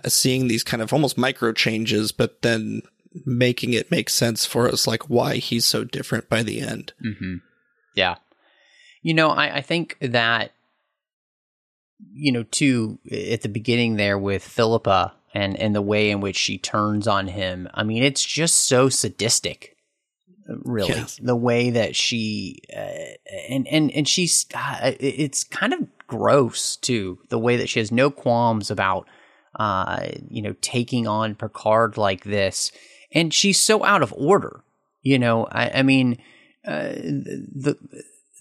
seeing these kind of almost micro changes, but then making it make sense for us, like why he's so different by the end. Mm-hmm. Yeah. You know, I, I think that, you know, too, at the beginning there with Philippa and, and the way in which she turns on him, I mean, it's just so sadistic really yes. the way that she uh, and and and she's uh, it's kind of gross too the way that she has no qualms about uh you know taking on Picard like this and she's so out of order you know I, I mean uh, the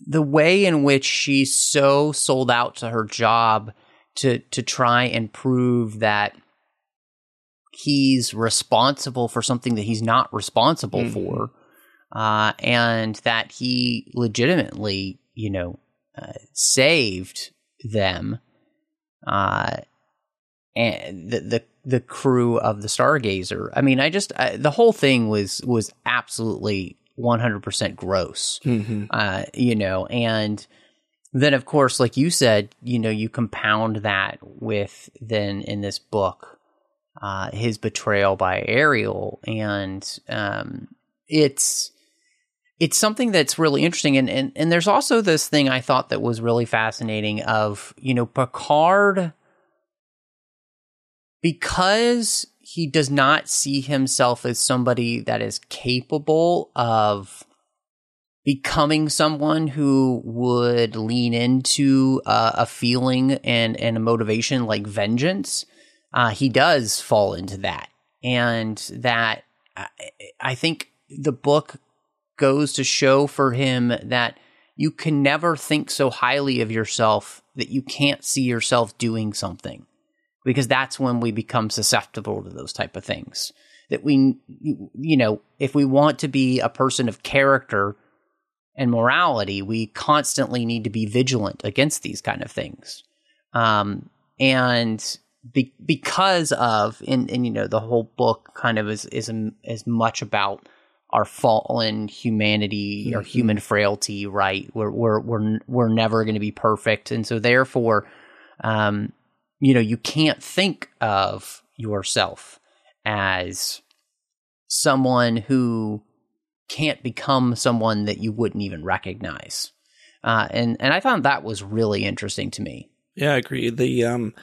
the way in which she's so sold out to her job to to try and prove that he's responsible for something that he's not responsible mm-hmm. for uh, and that he legitimately, you know, uh, saved them, uh, and the, the the crew of the Stargazer. I mean, I just I, the whole thing was was absolutely one hundred percent gross, mm-hmm. uh, you know, and then of course, like you said, you know, you compound that with then in this book. Uh, his betrayal by Ariel, and um, it's it's something that's really interesting. And, and, and there's also this thing I thought that was really fascinating of, you know, Picard, because he does not see himself as somebody that is capable of becoming someone who would lean into uh, a feeling and, and a motivation like vengeance, uh, he does fall into that. And that I, I think the book goes to show for him that you can never think so highly of yourself that you can't see yourself doing something because that's when we become susceptible to those type of things that we you know if we want to be a person of character and morality we constantly need to be vigilant against these kind of things um, and be, because of and, and you know the whole book kind of is is as much about our fallen humanity mm-hmm. or human frailty, right? We're we're we're we're never going to be perfect, and so therefore, um, you know, you can't think of yourself as someone who can't become someone that you wouldn't even recognize. Uh, and and I found that was really interesting to me. Yeah, I agree. The um,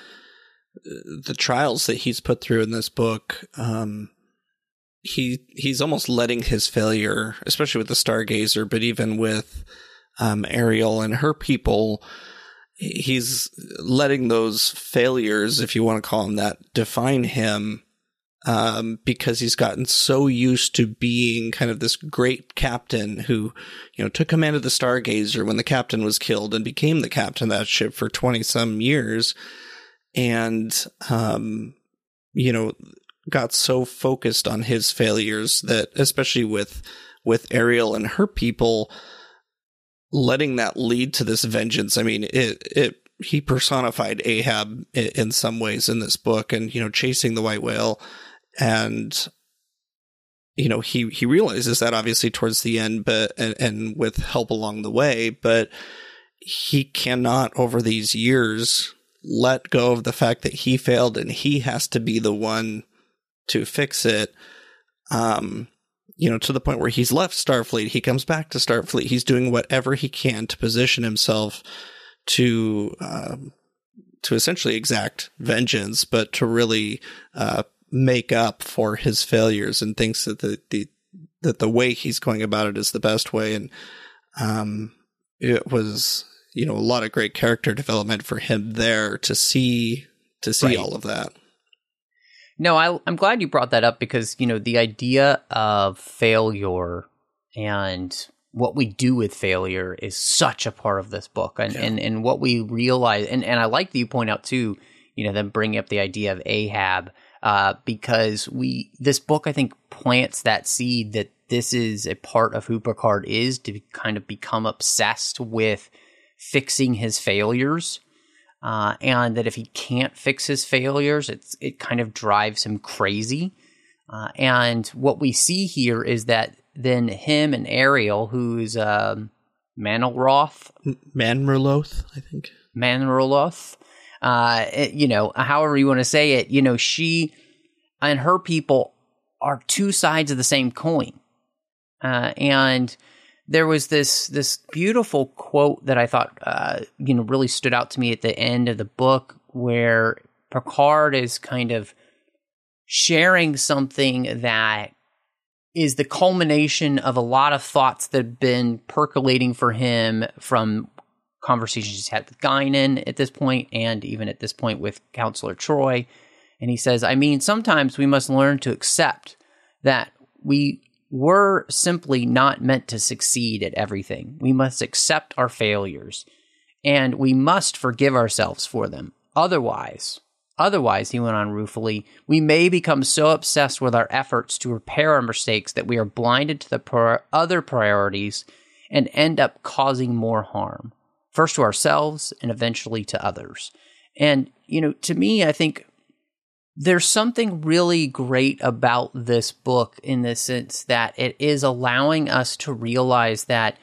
the trials that he's put through in this book, um, he he's almost letting his failure, especially with the Stargazer, but even with um, Ariel and her people, he's letting those failures, if you want to call them that, define him. Um, because he's gotten so used to being kind of this great captain who, you know, took command of the Stargazer when the captain was killed and became the captain of that ship for 20 some years. And, um, you know, got so focused on his failures that, especially with with Ariel and her people, letting that lead to this vengeance. I mean, it it he personified Ahab in some ways in this book, and you know, chasing the white whale, and you know, he he realizes that obviously towards the end, but and, and with help along the way, but he cannot over these years let go of the fact that he failed and he has to be the one to fix it. Um, you know, to the point where he's left Starfleet, he comes back to Starfleet. He's doing whatever he can to position himself to um, to essentially exact vengeance, but to really uh, make up for his failures, and thinks that the, the that the way he's going about it is the best way. And um, it was you know a lot of great character development for him there to see to see Right. all of that. No, I, I'm glad you brought that up because you know the idea of failure and what we do with failure is such a part of this book, and and, and what we realize, and, and I like that you point out too, you know, them bringing up the idea of Ahab, uh, because we this book I think plants that seed that this is a part of who Picard is to kind of become obsessed with fixing his failures uh, and that if he can't fix his failures, it's it kind of drives him crazy. Uh, and what we see here is that then him and Ariel, who's um, Manilroth, Manmerloth, I think. Manroloth, uh, it- you know, however you want to say it, you know, she and her people are two sides of the same coin. Uh, and there was this this beautiful quote that I thought uh, you know really stood out to me at the end of the book where Picard is kind of sharing something that is the culmination of a lot of thoughts that have been percolating for him from conversations he's had with Guinan at this point and even at this point with Counselor Troi. And he says, I mean, sometimes we must learn to accept that we were simply not meant to succeed at everything. We must accept our failures and we must forgive ourselves for them. Otherwise, otherwise, he went on ruefully, we may become so obsessed with our efforts to repair our mistakes that we are blinded to the pri- other priorities and end up causing more harm, first to ourselves and eventually to others. And, you know, to me, I think there's something really great about this book in the sense that it is allowing us to realize that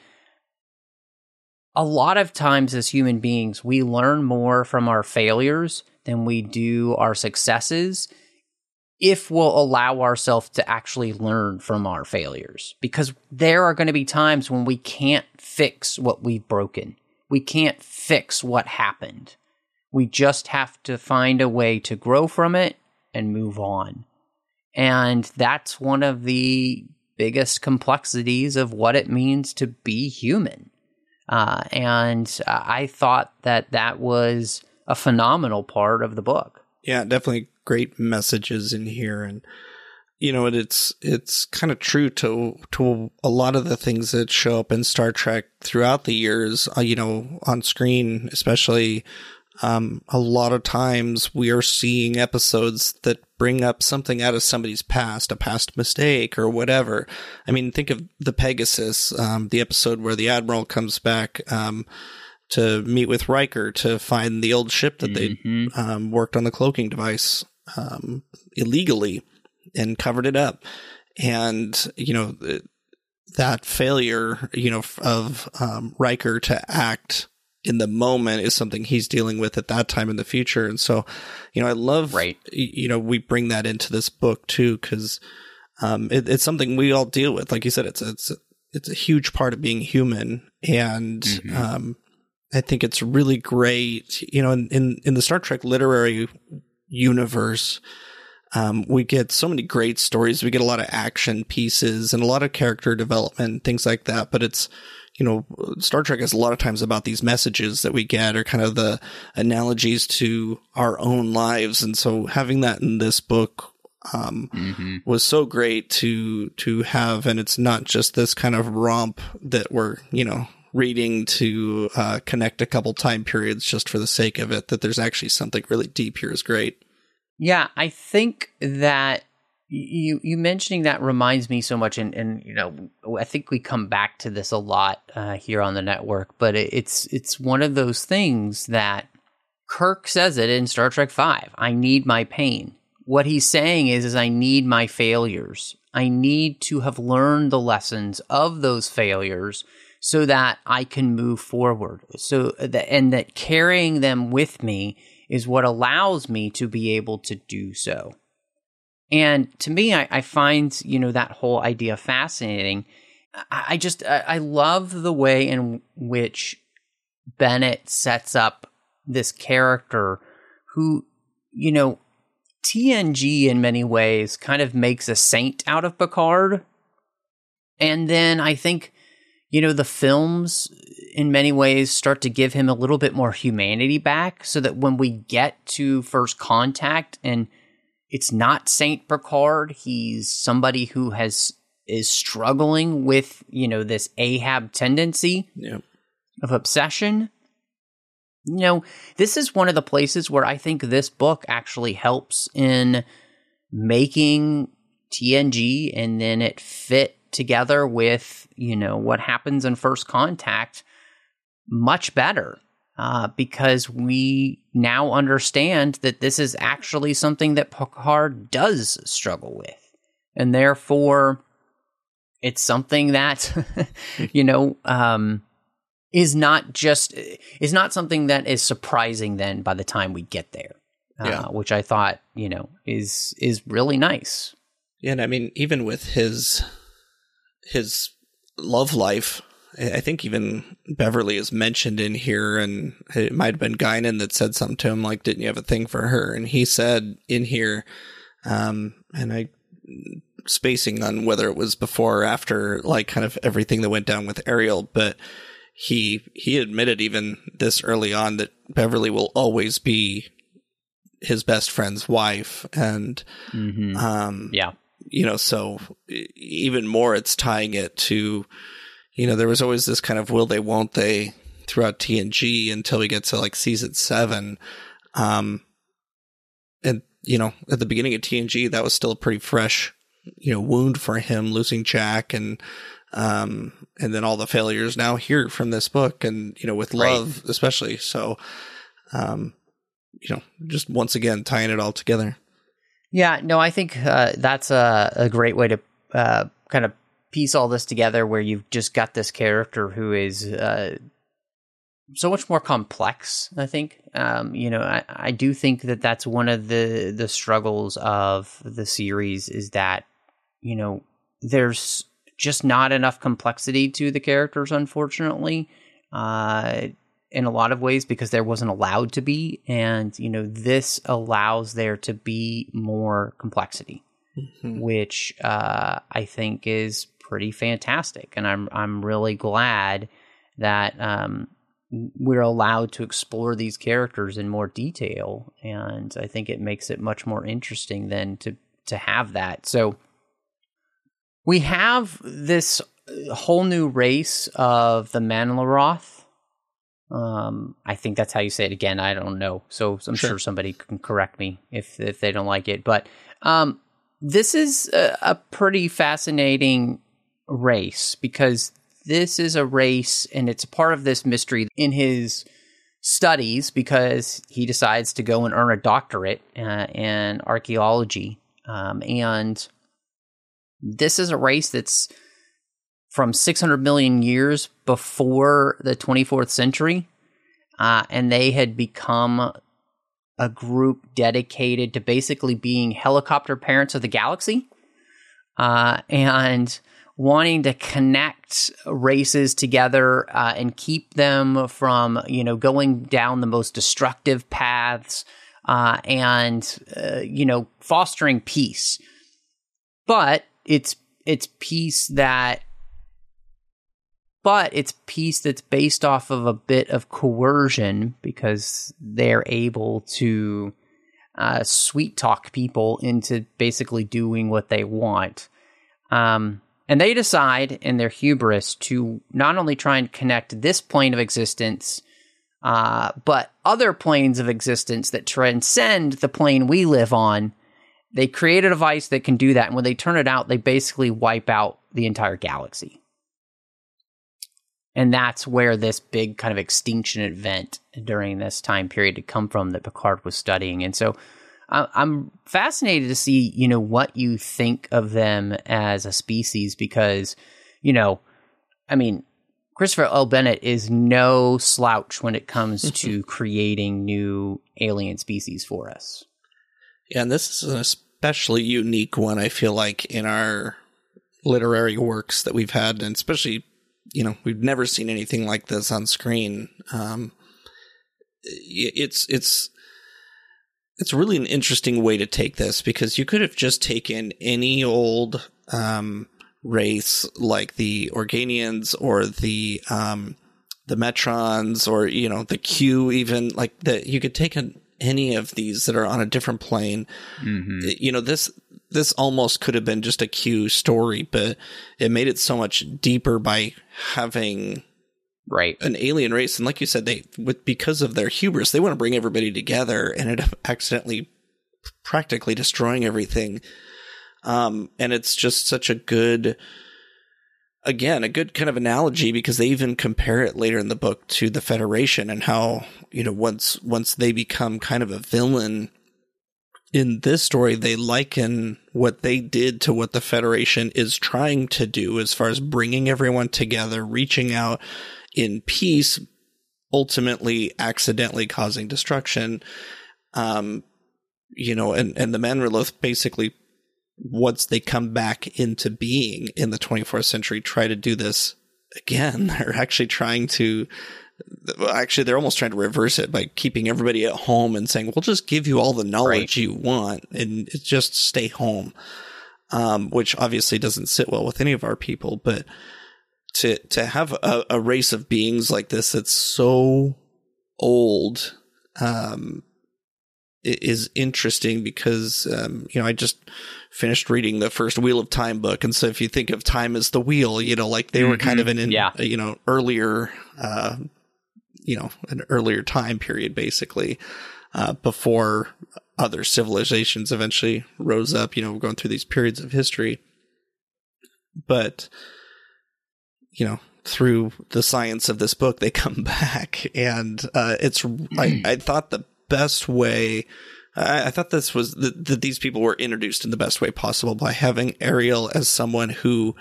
a lot of times as human beings, we learn more from our failures than we do our successes if we'll allow ourselves to actually learn from our failures. Because there are going to be times when we can't fix what we've broken, we can't fix what happened. We just have to find a way to grow from it and move on. And that's one of the biggest complexities of what it means to be human. Uh, and I thought that that was a phenomenal part of the book. Yeah, definitely great messages in here, and you know, it's it's kind of true to to a lot of the things that show up in Star Trek throughout the years. Uh, you know, on screen, especially. Um, a lot of times we are seeing episodes that bring up something out of somebody's past, a past mistake or whatever. I mean, think of the Pegasus, um, the episode where the Admiral comes back, um, to meet with Riker to find the old ship that they um, worked on the cloaking device um, illegally and covered it up. And, you know, th- that failure, you know, f- of um, Riker to act in the moment is something he's dealing with at that time in the future. And so, you know, I love, Right. you know, we bring that into this book too, because um, it, it's something we all deal with. Like you said, it's, it's, it's a huge part of being human. And, um, I think it's really great. You know, in, in, in the Star Trek literary universe, um, we get so many great stories. We get a lot of action pieces and a lot of character development, things like that. But it's, you know, Star Trek is a lot of times about these messages that we get or kind of the analogies to our own lives. And so having that in this book, um, was so great to, to have. And it's not just this kind of romp that we're, you know, reading to, uh, connect a couple time periods just for the sake of it, that there's actually something really deep here is great. Yeah, I think that you you mentioning that reminds me so much, and and you know I think we come back to this a lot uh, here on the network, but it, it's it's one of those things that Kirk says it in Star Trek Five. I need my pain. What he's saying is, is I need my failures. I need to have learned the lessons of those failures so that I can move forward. So that and that carrying them with me is what allows me to be able to do so. And to me, I, I find, you know, that whole idea fascinating. I, I just, I, I love the way in which Bennett sets up this character who, you know, TNG in many ways kind of makes a saint out of Picard. And then I think, you know, the films in many ways start to give him a little bit more humanity back so that when we get to first contact and it's not Saint Picard, he's somebody who has is struggling with, you know, this Ahab tendency Yeah. of obsession. You know, this is one of the places where I think this book actually helps in making TNG and then it fit together with, you know, what happens in first contact much better. Uh, because we now understand that this is actually something that Picard does struggle with. And therefore, it's something that, you know, um, is not just is not something that is surprising then by the time we get there uh, Yeah. which i thought you know is is really nice Yeah, and I mean, even with his his love life, I think even Beverly is mentioned in here, and it might have been Guinan that said something to him like, "Didn't you have a thing for her?" And he said in here, um, and I spacing on whether it was before or after, like kind of everything that went down with Ariel, but he he admitted even this early on that Beverly will always be his best friend's wife, and um, yeah you know, so even more, it's tying it to, you know, there was always this kind of will they, won't they throughout TNG until we get to like season seven. Um, and, you know, at the beginning of TNG, that was still a pretty fresh, you know, wound for him losing Jack and, um, and then all the failures now here from this book and, you know, with Right. love, especially. So, um, you know, just once again tying it all together. yeah no i think uh, that's a, a great way to uh, kind of piece all this together where you've just got this character who is uh, so much more complex i think. Um, you know I, I do think that that's one of the the struggles of the series is that you know there's just not enough complexity to the characters unfortunately uh, in a lot of ways because there wasn't allowed to be. And you know this allows there to be more complexity which uh, I think is pretty fantastic, and I'm I'm really glad that um, we're allowed to explore these characters in more detail, and I think it makes it much more interesting than to to have that. So we have this whole new race of the Manlaroth. Um, I think that's how you say it again. I don't know, so I'm Sure. sure somebody can correct me if if they don't like it. But um, this is a, a pretty fascinating race because this is a race and it's part of this mystery in his studies because he decides to go and earn a doctorate uh, in archaeology. Um, and this is a race that's from 600 million years before the 24th century uh, and they had become a group dedicated to basically being helicopter parents of the galaxy. Uh, and wanting to connect races together uh, and keep them from you know going down the most destructive paths uh, and uh, you know fostering peace but it's it's peace that but it's peace that's based off of a bit of coercion because they're able to uh, sweet talk people into basically doing what they want. Um, and they decide in their hubris to not only try and connect this plane of existence, uh, but other planes of existence that transcend the plane we live on. They create a device that can do that. And when they turn it out, they basically wipe out the entire galaxy and that's where this big kind of extinction event during this time period had come from that Picard was studying. And so I- I'm fascinated to see, you know, what you think of them as a species because, you know, I mean, Christopher L. Bennett is no slouch when it comes to creating new alien species for us. Yeah, and this is an, especially unique one. I feel like in our literary works that we've had, and especially you know we've never seen anything like this on screen. Um, it's it's it's really an interesting way to take this because you could have just taken any old um, race like the Organians or the um, the Metrons or you know the Q even like that you could take an, any of these that are on a different plane. Mm-hmm. You know this this almost could have been just a Q story, but it made it so much deeper by having Right. an alien race and like you said they with because of their hubris they want to bring everybody together and end up accidentally practically destroying everything um and it's just such a good again a good kind of analogy because they even compare it later in the book to the federation and how you know once once they become kind of a villain in this story they liken what they did to what the federation is trying to do as far as bringing everyone together reaching out in peace, ultimately accidentally causing destruction. Um, you know, and, and the Manraloth basically, once they come back into being in the 24th century, try to do this again. They're actually trying to, actually, they're almost trying to reverse it by keeping everybody at home and saying, we'll just give you all the knowledge Right. you want and just stay home. Um, which obviously doesn't sit well with any of our people, but to to have a, a race of beings like this that's so old um is interesting because um you know I just finished reading the first Wheel of Time book. And so if you think of time as the wheel you know like they were kind of in an Yeah. you know earlier uh you know an earlier time period basically uh before other civilizations eventually rose up you know going through these periods of history. But you know through the science of this book they come back and uh it's I, I thought the best way I, I thought this was that, that these people were introduced in the best way possible by having Ariel as someone who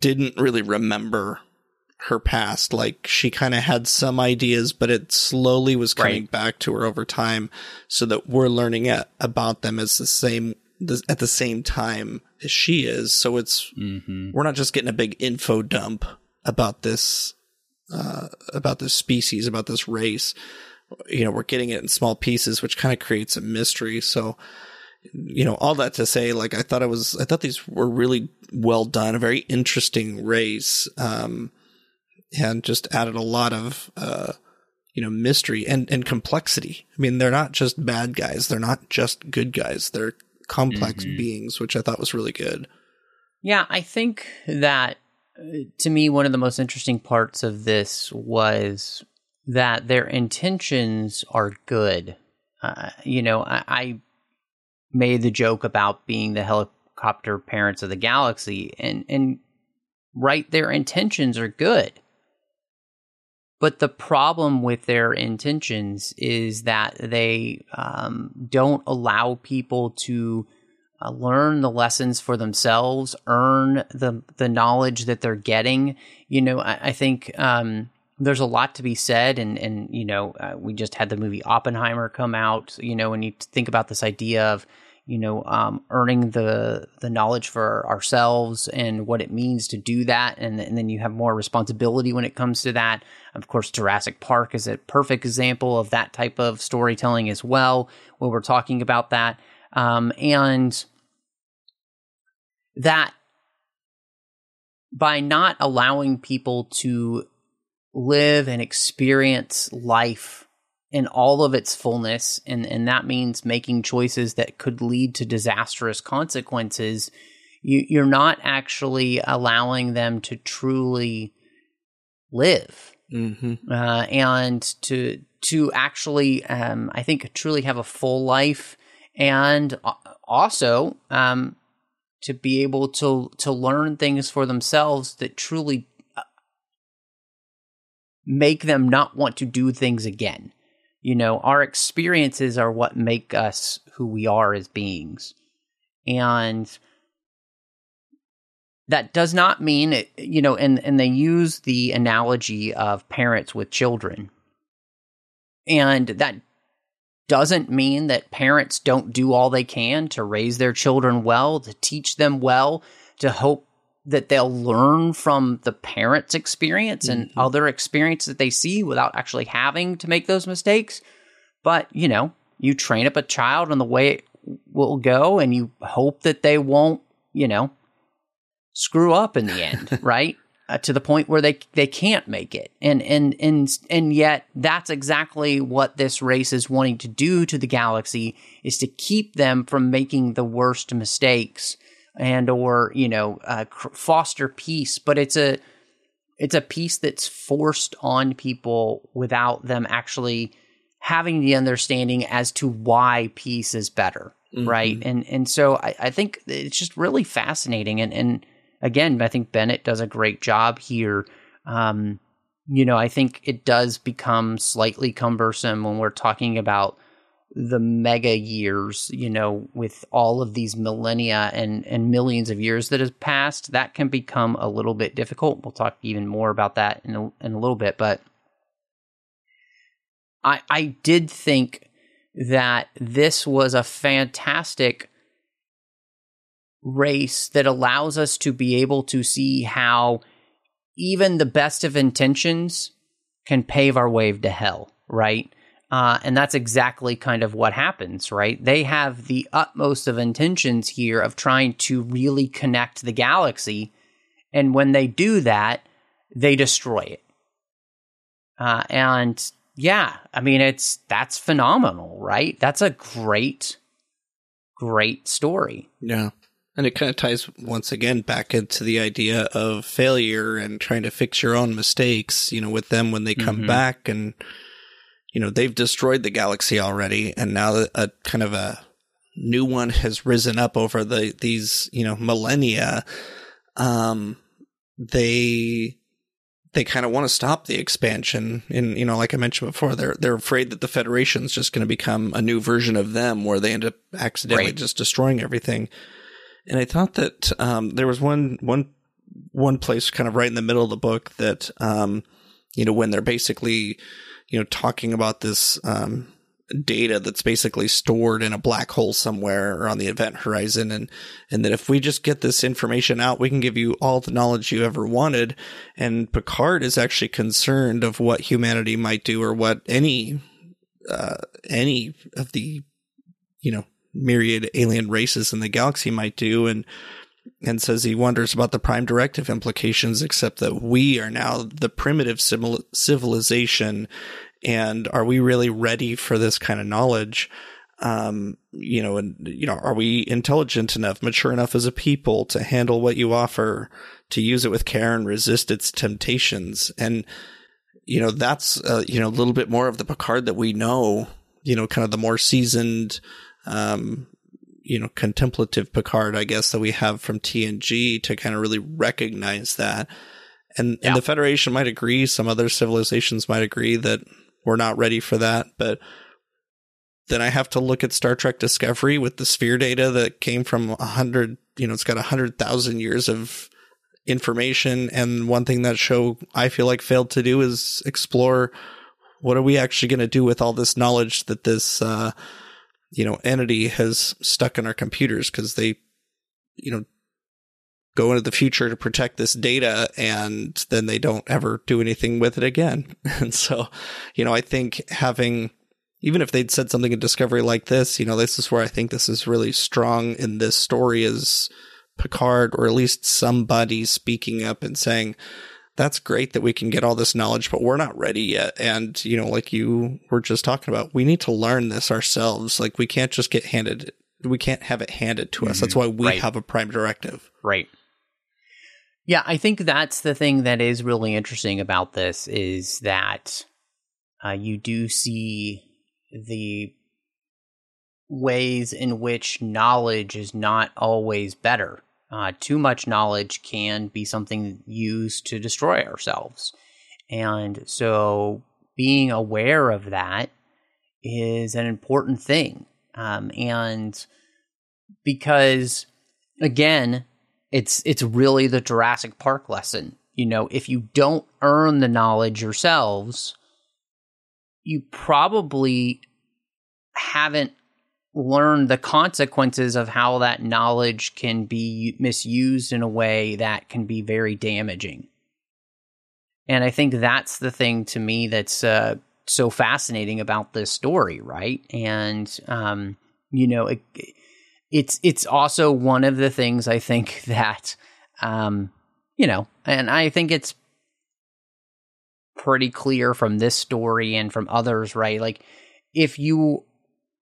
didn't really remember her past like she kind of had some ideas but it slowly was coming Right. back to her over time so that we're learning a- about them as the same the, at the same time as she is. So it's Mm-hmm. we're not just getting a big info dump about this uh, about this species about this race. You know we're getting it in small pieces which kind of creates a mystery. So you know all that to say like i thought it was i thought these were really well done a very interesting race um and just added a lot of uh you know mystery and and complexity. I mean they're not just bad guys. They're not just good guys. They're complex beings which i thought was really good Yeah, I think that uh, to me, one of the most interesting parts of this was that their intentions are good. Uh, you know, I, I made the joke about being the helicopter parents of the galaxy, and and right, their intentions are good. But the problem with their intentions is that they um, don't allow people to uh, learn the lessons for themselves, earn the the knowledge that they're getting. You know, I, I think um, there's a lot to be said, and and you know, uh, we just had the movie Oppenheimer come out. You know, and you think about this idea of you know um, earning the the knowledge for ourselves and what it means to do that, and, and then you have more responsibility when it comes to that. Of course, Jurassic Park is a perfect example of that type of storytelling as well. When we're talking about that, um, and that by not allowing people to live and experience life in all of its fullness, and, and that means making choices that could lead to disastrous consequences, you, you're not actually allowing them to truly live mm-hmm. uh, and to to actually, um, I think, truly have a full life, and also um, to be able to to learn things for themselves that truly uh, make them not want to do things again. You know, our experiences are what make us who we are as beings, and that does not mean it, you know and and they use the analogy of parents with children. And that doesn't mean that parents don't do all they can to raise their children well, to teach them well, to hope that they'll learn from the parents' experience and Mm-hmm. other experience that they see without actually having to make those mistakes. But, you know, you train up a child in the way it will go and you hope that they won't, you know, screw up in the end, right? Uh, to the point where they they can't make it. And and and and yet that's exactly what this race is wanting to do to the galaxy is to keep them from making the worst mistakes and or, you know, uh, foster peace, but it's a it's a peace that's forced on people without them actually having the understanding as to why peace is better right? And and so I, I think it's just really fascinating and and again i think bennett does a great job here. Um you know i think it does become slightly cumbersome when we're talking about the mega years you know with all of these millennia and and millions of years that has passed that can become a little bit difficult we'll talk even more about that in a, in a little bit but I, I did think that this was a fantastic race that allows us to be able to see how even the best of intentions can pave our way to hell, right? Uh, and that's exactly kind of what happens, right? They have the utmost of intentions here of trying to really connect the galaxy. And when they do that, they destroy it. Uh, and yeah, I mean, it's that's phenomenal, right? That's a great, great story. Yeah. And it kind of ties once again back into the idea of failure and trying to fix your own mistakes, you know, with them when they come Mhm. back and, you know, they've destroyed the galaxy already. And now a kind of a new one has risen up over the, these, you know, millennia. Um, they, they kind of want to stop the expansion. And, you know, like I mentioned before, they're, they're afraid that the Federation's just going to become a new version of them where they end up accidentally Right. just destroying everything. And I thought that, um, there was one, one, one place kind of right in the middle of the book that, um, you know, when they're basically, you know, talking about this, um, data that's basically stored in a black hole somewhere or on the event horizon and and that if we just get this information out we can give you all the knowledge you ever wanted. And Picard is actually concerned of what humanity might do or what any uh any of the you know myriad alien races in the galaxy might do. And and says he wonders about the prime directive implications except that we are now the primitive civil- civilization and are we really ready for this kind of knowledge? Um you know and you know are we intelligent enough mature enough as a people to handle what you offer to use it with care and resist its temptations? And you know that's uh, you know a little bit more of the picard that we know you know kind of the more seasoned um you know contemplative picard i guess that we have from tng to kind of really recognize that and Yeah. and the federation might agree some other civilizations might agree that we're not ready for that but then I have to look at Star Trek Discovery with the sphere data that came from a hundred, you know, it's got a hundred thousand years of information. And one thing that show I feel like failed to do is explore what are we actually going to do with all this knowledge that this, uh, you know, entity has stuck in our computers because they, you know, go into the future to protect this data and then they don't ever do anything with it again. And so, you know, I think having, even if they'd said something in Discovery like this, you know, this is where I think this is really strong in this story is Picard, or at least somebody speaking up and saying, that's great that we can get all this knowledge, but we're not ready yet. And, you know, like you were just talking about, we need to learn this ourselves. Like we can't just get handed, we can't have it handed to us. That's why we Right. have a prime directive. Right. Yeah, I think that's the thing that is really interesting about this is that uh, you do see the ways in which knowledge is not always better. Uh, too much knowledge can be something used to destroy ourselves. And so being aware of that is an important thing. Um, and because, again, it's it's really the Jurassic Park lesson. You know, if you don't earn the knowledge yourselves, you probably haven't learned the consequences of how that knowledge can be misused in a way that can be very damaging. And I think that's the thing to me that's uh, so fascinating about this story, right? And um, you know, it, it's it's also one of the things I think that um, you know, and I think it's pretty clear from this story and from others, right? Like if you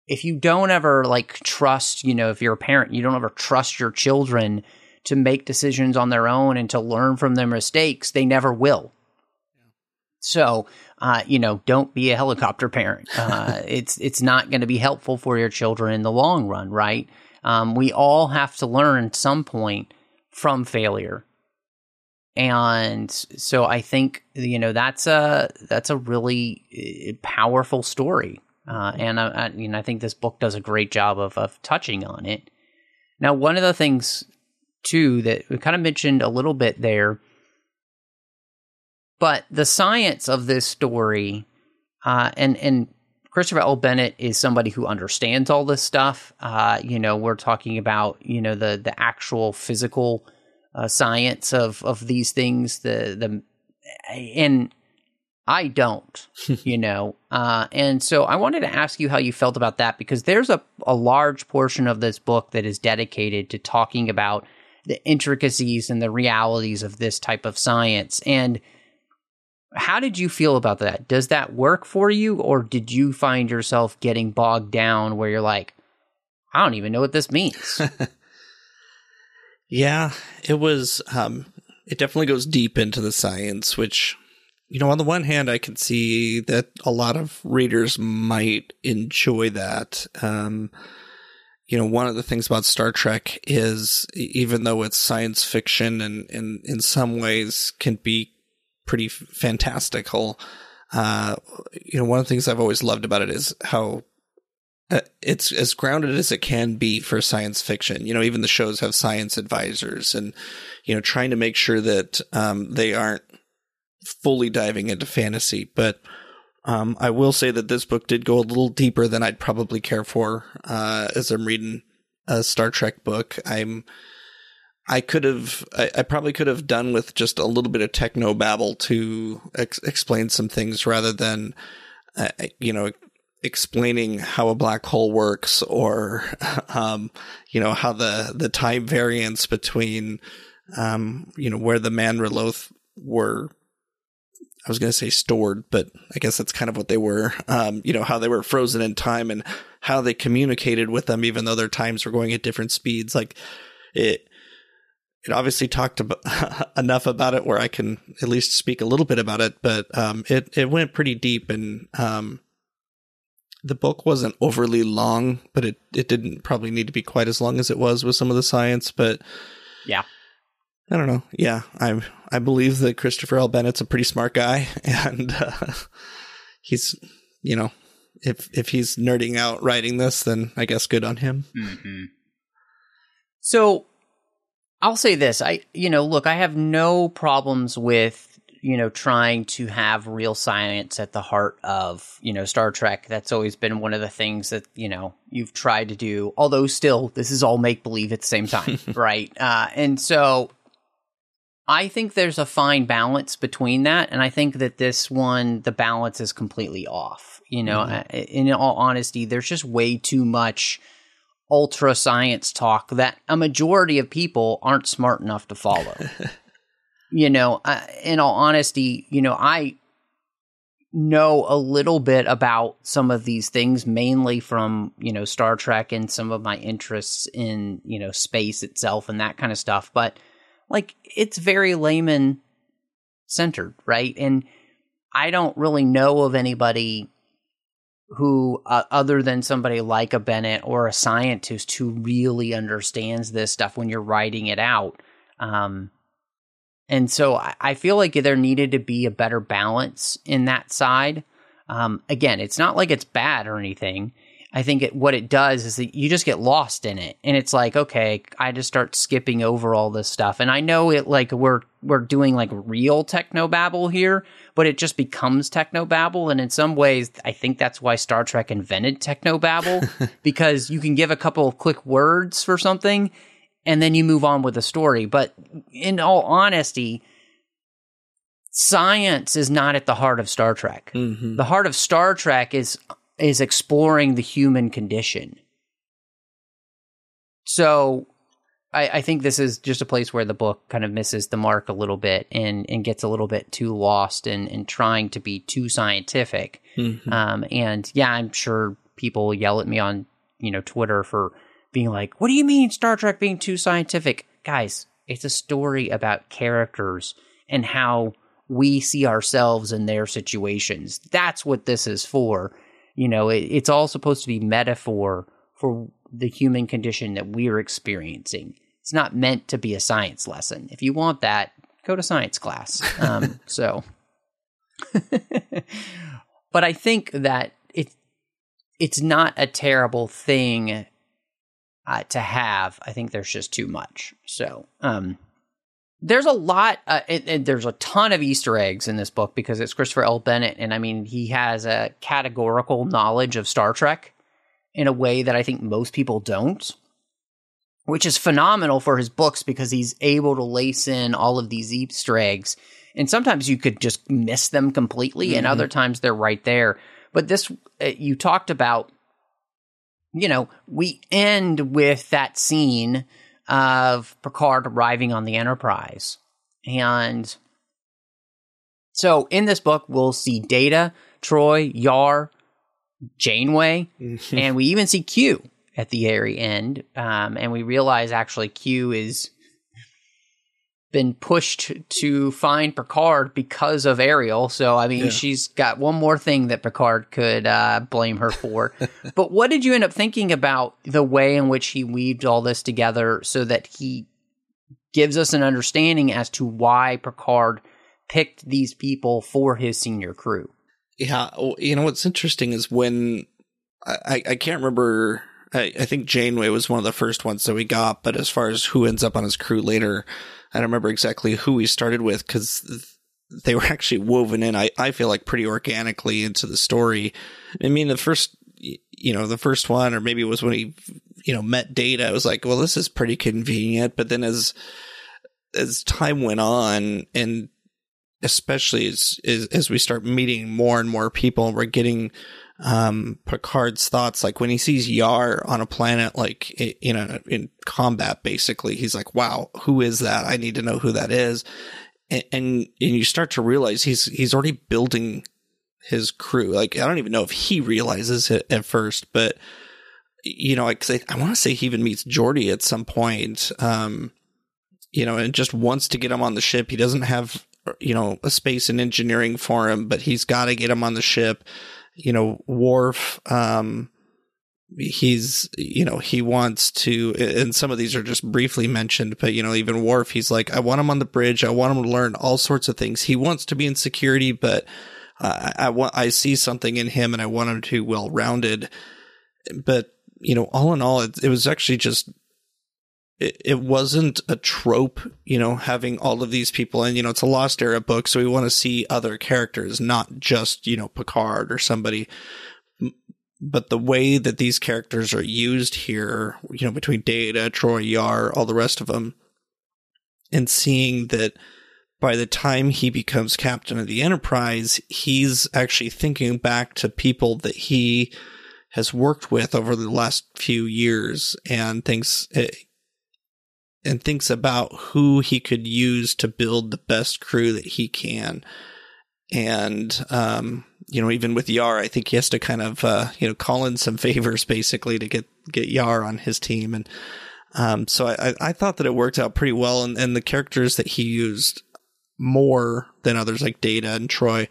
if you don't ever like trust, you know, if you're a parent, you don't ever trust your children to make decisions on their own and to learn from their mistakes, they never will. So, uh, you know, don't be a helicopter parent. Uh, it's it's not going to be helpful for your children in the long run, right? Um, we all have to learn at some point from failure, and so I think you know that's a that's a really uh, powerful story, uh, and I, I, know I think this book does a great job of of touching on it. Now, one of the things too that we kind of mentioned a little bit there but the science of this story, uh, and and Christopher L. Bennett is somebody who understands all this stuff. Uh, you know, we're talking about you know the the actual physical uh, science of of these things. The the and I don't, you know, uh, and so I wanted to ask you how you felt about that because there's a a large portion of this book that is dedicated to talking about the intricacies and the realities of this type of science and how did you feel about that? Does that work for you, or did you find yourself getting bogged down where you're like, I don't even know what this means? yeah, it was. Um, it definitely goes deep into the science, which, you know, on the one hand, I can see that a lot of readers might enjoy that. Um, you know, one of the things about Star Trek is even though it's science fiction and, and in some ways can be pretty fantastical. Uh, you know, one of the things I've always loved about it is how uh, it's as grounded as it can be for science fiction. You know, even the shows have science advisors and, you know, trying to make sure that um, they aren't fully diving into fantasy. But um, I will say that this book did go a little deeper than I'd probably care for uh, as I'm reading a Star Trek book. I'm I could have, I, I, probably could have done with just a little bit of techno babble to ex- explain some things rather than, uh, you know, explaining how a black hole works or, um, you know, how the, the time variance between, um, you know, where the Manraloth were, I was going to say stored, but I guess that's kind of what they were, um, you know, how they were frozen in time and how they communicated with them, even though their times were going at different speeds. Like it, it obviously talked about, enough about it where I can at least speak a little bit about it, but um, it it went pretty deep, and um, the book wasn't overly long, but it it didn't probably need to be quite as long as it was with some of the science. But yeah, I don't know. Yeah, I I believe that Christopher L. Bennett's a pretty smart guy, and uh, he's you know if if he's nerding out writing this, then I guess good on him. Mm-hmm. So I'll say this. I, you know, look, I have no problems with, you know, trying to have real science at the heart of, you know, Star Trek. That's always been one of the things that, you know, you've tried to do. Although still, this is all make believe at the same time, right? Uh, and so I think there's a fine balance between that. And I think that this one, the balance is completely off. You know, mm-hmm. in all honesty, there's just way too much ultra science talk that a majority of people aren't smart enough to follow. you know, uh, in all honesty, you know, I know a little bit about some of these things mainly from, you know, Star Trek and some of my interests in, you know, space itself and that kind of stuff, but like it's very layman centered, right? And I don't really know of anybody who, uh, other than somebody like a Bennett or a scientist who really understands this stuff when you're writing it out. Um, and so I, I, feel like there needed to be a better balance in that side. Um, again, it's not like it's bad or anything. I think it, what it does is that you just get lost in it, and it's like, okay, I just start skipping over all this stuff, and I know it like we're we're doing like real techno babble here, but it just becomes techno babble, and in some ways, I think that's why Star Trek invented techno babble because you can give a couple of quick words for something, and then you move on with the story. But in all honesty, science is not at the heart of Star Trek. Mm-hmm. The heart of Star Trek is is exploring the human condition. So I, I, think this is just a place where the book kind of misses the mark a little bit and, and gets a little bit too lost in, in trying to be too scientific. Mm-hmm. Um, and yeah, I'm sure people yell at me on, you know, Twitter for being like, what do you mean Star Trek being too scientific? Guys, it's a story about characters and how we see ourselves in their situations. That's what this is for. You know, it, it's all supposed to be metaphor for the human condition that we're experiencing. It's not meant to be a science lesson. If you want that, go to science class. Um, so, but I think that it it's not a terrible thing uh, to have. I think there's just too much. So, um, there's a lot uh, it, it, there's a ton of easter eggs in this book because it's christopher l bennett and i mean he has a categorical knowledge of star trek in a way that i think most people don't which is phenomenal for his books because he's able to lace in all of these easter eggs and sometimes you could just miss them completely mm-hmm. and other times they're right there but this uh, you talked about you know we end with that scene of Picard arriving on the Enterprise. And so in this book, we'll see Data, Troi, Yar, Janeway, and we even see Q at the very end. Um, and we realize actually Q is been pushed to find Picard because of Ariel. So, I mean, yeah. she's got one more thing that Picard could uh, blame her for. but what did you end up thinking about the way in which he weaved all this together so that he gives us an understanding as to why Picard picked these people for his senior crew? Yeah. You know, what's interesting is when I, I can't remember. I, I think Janeway was one of the first ones that we got, but as far as who ends up on his crew later, I don't remember exactly who we started with because they were actually woven in. I, I feel like pretty organically into the story. I mean, the first, you know, the first one, or maybe it was when he, you know, met Data. I was like, well, this is pretty convenient. But then as as time went on, and especially as as, as we start meeting more and more people, we're getting um, Picard's thoughts. Like when he sees Yar on a planet, like in a, in combat, basically, he's like, wow, who is that? I need to know who that is. And, and, and you start to realize he's, he's already building his crew. Like, I don't even know if he realizes it at first, but you know, like, I, I want to say he even meets Geordi at some point. Um, you know, and just wants to get him on the ship. He doesn't have, you know, a space in engineering for him, but he's got to get him on the ship you know, Worf, um, he's, you know, he wants to, and some of these are just briefly mentioned, but, you know, even Worf, he's like, I want him on the bridge. I want him to learn all sorts of things. He wants to be in security, but uh, I want, I see something in him and I want him to be well rounded. But, you know, all in all, it, it was actually just it, it wasn't a trope, you know, having all of these people and, you know, it's a lost era book. So we want to see other characters, not just, you know, Picard or somebody. But the way that these characters are used here, you know, between Data, Troi, Yar, all the rest of them, and seeing that by the time he becomes captain of the Enterprise, he's actually thinking back to people that he has worked with over the last few years and thinks eh, and thinks about who he could use to build the best crew that he can. And, um, you know, even with Yar, I think he has to kind of, uh, you know, call in some favors basically to get, get Yar on his team. And, um, so I, I thought that it worked out pretty well. And, and the characters that he used more than others like Data and Troi,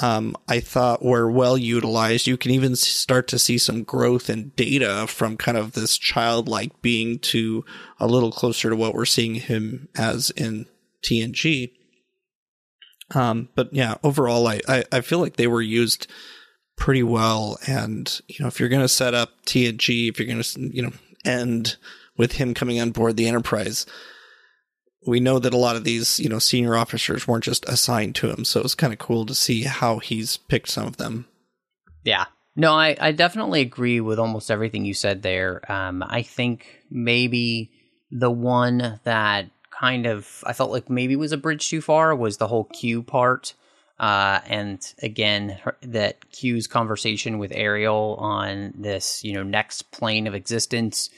um, I thought were well utilized. You can even start to see some growth in data from kind of this childlike being to a little closer to what we're seeing him as in TNG. Um, but yeah, overall, I, I, I feel like they were used pretty well. And, you know, if you're going to set up TNG, if you're going to, you know, end with him coming on board the Enterprise, we know that a lot of these, you know, senior officers weren't just assigned to him. So it's kind of cool to see how he's picked some of them. Yeah. No, I, I definitely agree with almost everything you said there. Um, I think maybe the one that kind of I felt like maybe was a bridge too far was the whole Q part. Uh, and again, her, that Q's conversation with Ariel on this, you know, next plane of existence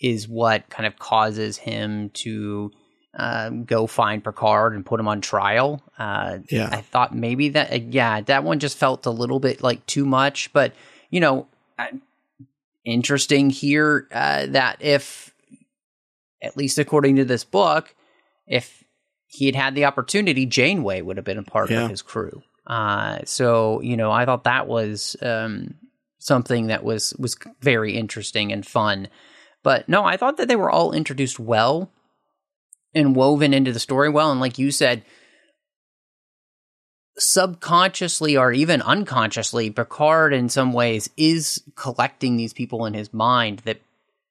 is what kind of causes him to uh, go find Picard and put him on trial. Uh, Yeah. I thought maybe that, uh, yeah, that one just felt a little bit like too much. But you know, interesting here uh, that if, at least according to this book, if he had had the opportunity, Janeway would have been a part Yeah. of his crew. Uh, so you know, I thought that was um, something that was was very interesting and fun. But no, I thought that they were all introduced well and woven into the story well. And like you said, subconsciously or even unconsciously, Picard in some ways is collecting these people in his mind that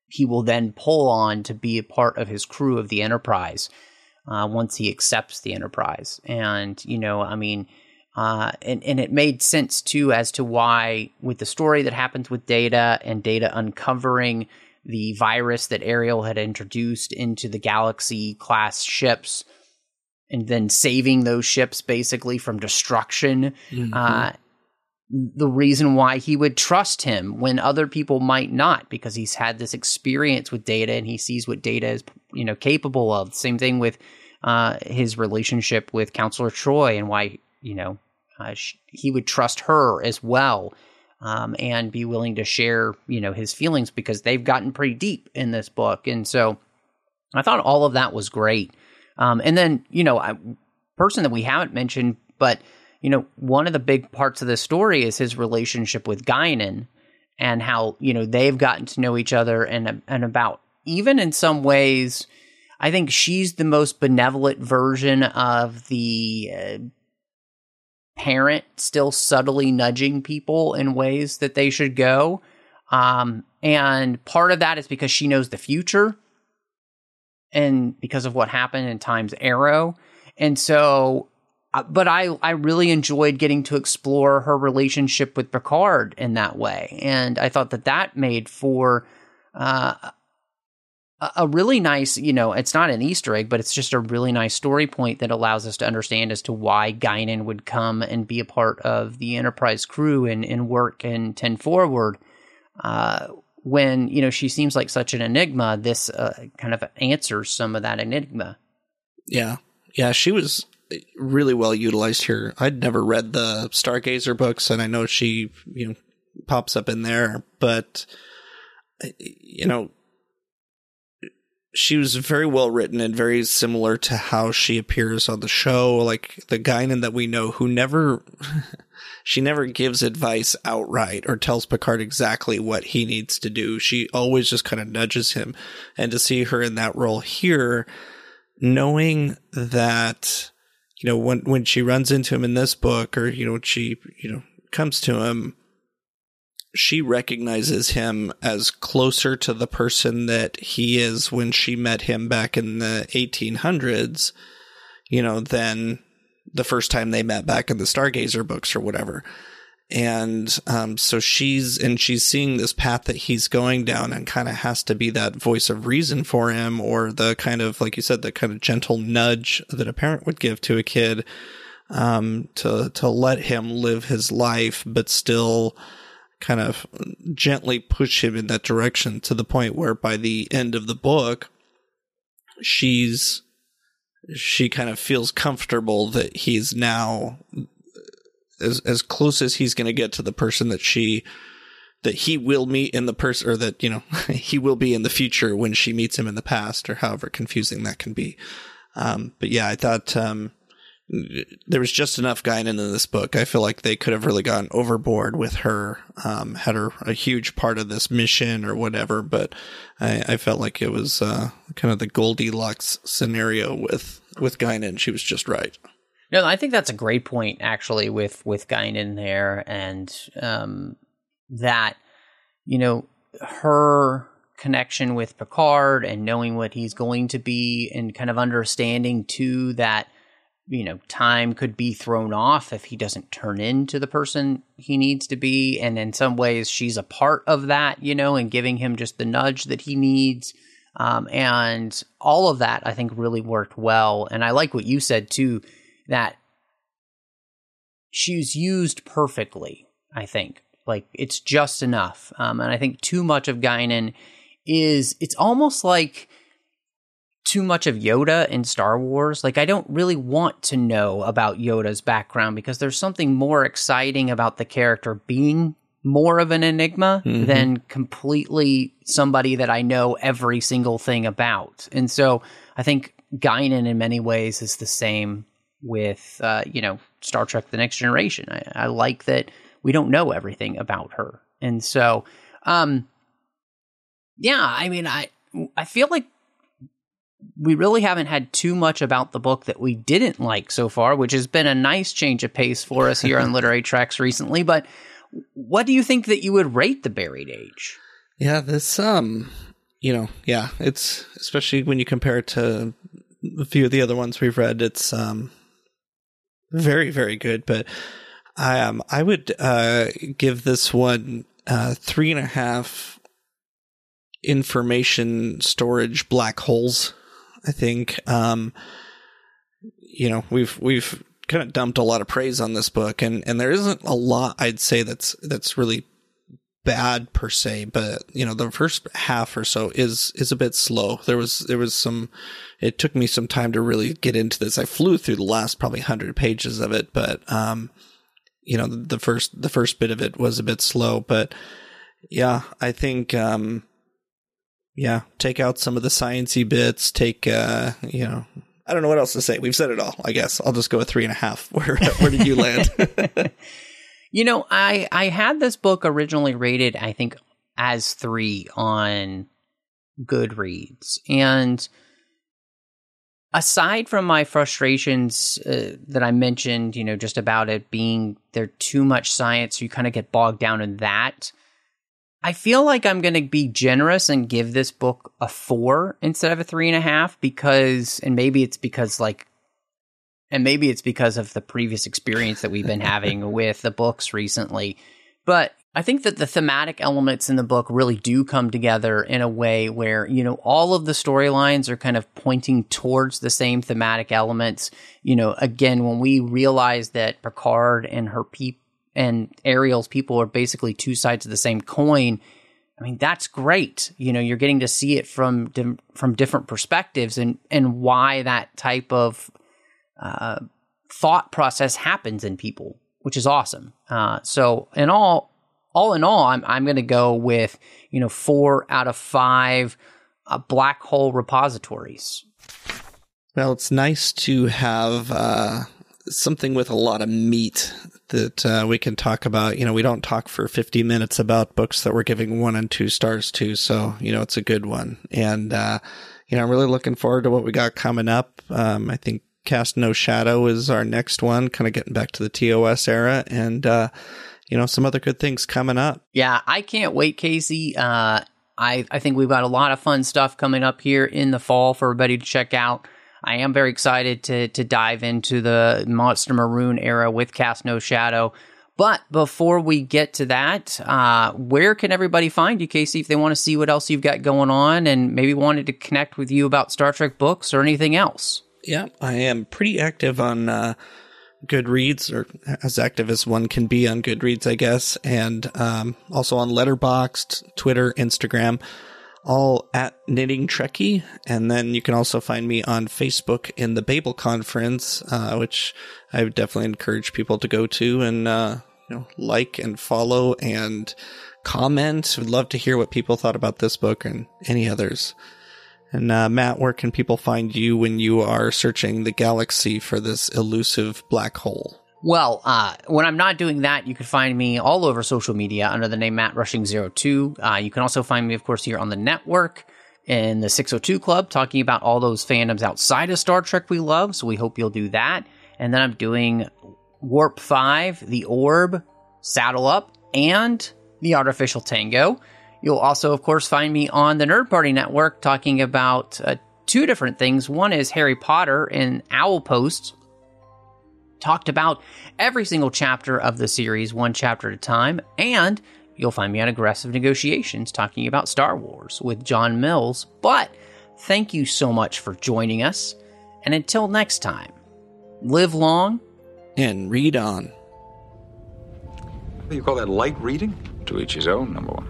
he will then pull on to be a part of his crew of the Enterprise uh, once he accepts the Enterprise. And, you know, I mean, uh, and, and it made sense too as to why, with the story that happens with Data and Data uncovering the virus that Ariel had introduced into the Galaxy class ships and then saving those ships basically from destruction. Uh, the reason why he would trust him when other people might not, because he's had this experience with Data and he sees what Data is, you know, capable of. Same thing with uh, his relationship with Counselor Troi and why, you know, uh, sh- he would trust her as well. Um, and be willing to share, you know, his feelings because they've gotten pretty deep in this book, and so I thought all of that was great. Um, and then, you know, a person that we haven't mentioned, but you know, one of the big parts of the story is his relationship with Guinan and how you know they've gotten to know each other and and about even in some ways, I think she's the most benevolent version of the uh, parent still subtly nudging people in ways that they should go. Um, and part of that is because she knows the future and because of what happened in Time's Arrow. And so, uh, but I, I really enjoyed getting to explore her relationship with Picard in that way. And I thought that that made for, uh, a- really nice, you know, it's not an Easter egg, but it's just a really nice story point that allows us to understand as to why Guinan would come and be a part of the Enterprise crew and, and work in 10 Forward. Uh, when, you know, she seems like such an enigma, this uh, kind of answers some of that enigma. Yeah. Yeah, she was really well utilized here. I'd never read the Stargazer books, and I know she, you know, pops up in there, but, you know, she was very well written and very similar to how she appears on the show. Like the Guinan that we know who never, she never gives advice outright or tells Picard exactly what he needs to do. She always just kind of nudges him. And to see her in that role here, knowing that, you know, when, when she runs into him in this book or, you know, she, you know, comes to him, she recognizes him as closer to the person that he is when she met him back in the 1800s, you know, than the first time they met back in the Stargazer books or whatever. And um, so she's and she's seeing this path that he's going down and kind of has to be that voice of reason for him or the kind of like you said the kind of gentle nudge that a parent would give to a kid um, to to let him live his life but still kind of gently push him in that direction to the point where by the end of the book she's she kind of feels comfortable that he's now as as close as he's going to get to the person that she that he will meet in the person or that you know he will be in the future when she meets him in the past or however confusing that can be. Um but yeah i thought um there was just enough Guinan in this book. I feel like they could have really gone overboard with her, um, had her a huge part of this mission or whatever. But I, I felt like it was uh, kind of the Goldilocks scenario with with Guinan. She was just right. No, I think that's a great point actually with with Guinan there, and um, that you know her connection with Picard and knowing what he's going to be, and kind of understanding too that you know time could be thrown off if he doesn't turn into the person he needs to be, and in some ways she's a part of that, you know, and giving him just the nudge that he needs. Um, and all of that I think really worked well. And I like what you said too that she's used perfectly, I think. Like it's just enough. Um, and I think too much of Guinan is it's almost like too much of Yoda in Star Wars. Like I don't really want to know about Yoda's background because there's something more exciting about the character being more of an enigma mm-hmm. than completely somebody that I know every single thing about. And so I think Guinan in many ways is the same with uh, you know Star Trek: The Next Generation. I, I, like that we don't know everything about her, and so um, yeah, I mean, I I feel like we really haven't had too much about the book that we didn't like so far, which has been a nice change of pace for us here on Literary Treks recently. But what do you think that you would rate the Buried Age? Yeah, this um, you know, yeah, it's especially when you compare it to a few of the other ones we've read. It's um, very very good. But I um I would uh give this one uh three and a half information storage black holes. I think um you know we've we've kind of dumped a lot of praise on this book and and there isn't a lot I'd say that's that's really bad per se, but you know, the first half or so is is a bit slow. There was there was some it took me some time to really get into this. I flew through the last probably 100 pages of it, but um you know, the, the first the first bit of it was a bit slow, but yeah, I think um yeah, take out some of the sciency bits, take uh, you know, I don't know what else to say. We've said it all, I guess. I'll just go with three and a half. Where where did you land? You know, I I had this book originally rated, I think, as three on Goodreads, and aside from my frustrations uh, that I mentioned, you know, just about it being there too much science, you kind of get bogged down in that. I feel like I'm going to be generous and give this book a four instead of a three and a half because, and maybe it's because like and maybe it's because of the previous experience that we've been having with the books recently. But I think that the thematic elements in the book really do come together in a way where, you know, all of the storylines are kind of pointing towards the same thematic elements. You know, again, when we realize that Picard and her people and Ariel's people are basically two sides of the same coin, I mean, that's great. You know, you're getting to see it from from different perspectives and and why that type of uh, thought process happens in people, which is awesome. Uh, so in all, all in all, I'm I'm going to go with you know four out of five uh, black hole repositories. Well, it's nice to have uh, something with a lot of meat that uh, we can talk about. You know, we don't talk for 50 minutes about books that we're giving one and two stars to. So, you know, it's a good one. And, uh, you know, I'm really looking forward to what we got coming up. Um, I think Cast No Shadow is our next one, kind of getting back to the TOS era and, uh, you know, some other good things coming up. Yeah, I can't wait, Casey. Uh, I, I think we've got a lot of fun stuff coming up here in the fall for everybody to check out. I am very excited to to dive into the Monster Maroon era with Cast No Shadow. But before we get to that, uh, where can everybody find you, Casey, if they want to see what else you've got going on and maybe wanted to connect with you about Star Trek books or anything else? Yeah, I am pretty active on uh, Goodreads, or as active as one can be on Goodreads, I guess, and um, also on Letterboxd, Twitter, Instagram, all at Knitting Trekkie. And then you can also find me on Facebook in the Babel Conference, uh, which I would definitely encourage people to go to and uh, you know like and follow and comment. Would love to hear what people thought about this book and any others. And uh, Matt, where can people find you when you are searching the galaxy for this elusive black hole? Well, uh, when I'm not doing that, you can find me all over social media under the name Matt Rushing 02. Uh, you can also find me, of course, here on the network in the 602 Club, talking about all those fandoms outside of Star Trek we love. So we hope you'll do that. And then I'm doing Warp 5, The Orb, Saddle Up, and The Artificial Tango. You'll also, of course, find me on the Nerd Party Network talking about uh, two different things. One is Harry Potter and Owl Post, talked about every single chapter of the series, one chapter at a time. And you'll find me on Aggressive Negotiations talking about Star Wars with John Mills. But thank you so much for joining us. And until next time, live long And read on. What do you call that, light reading? To each his own, number one.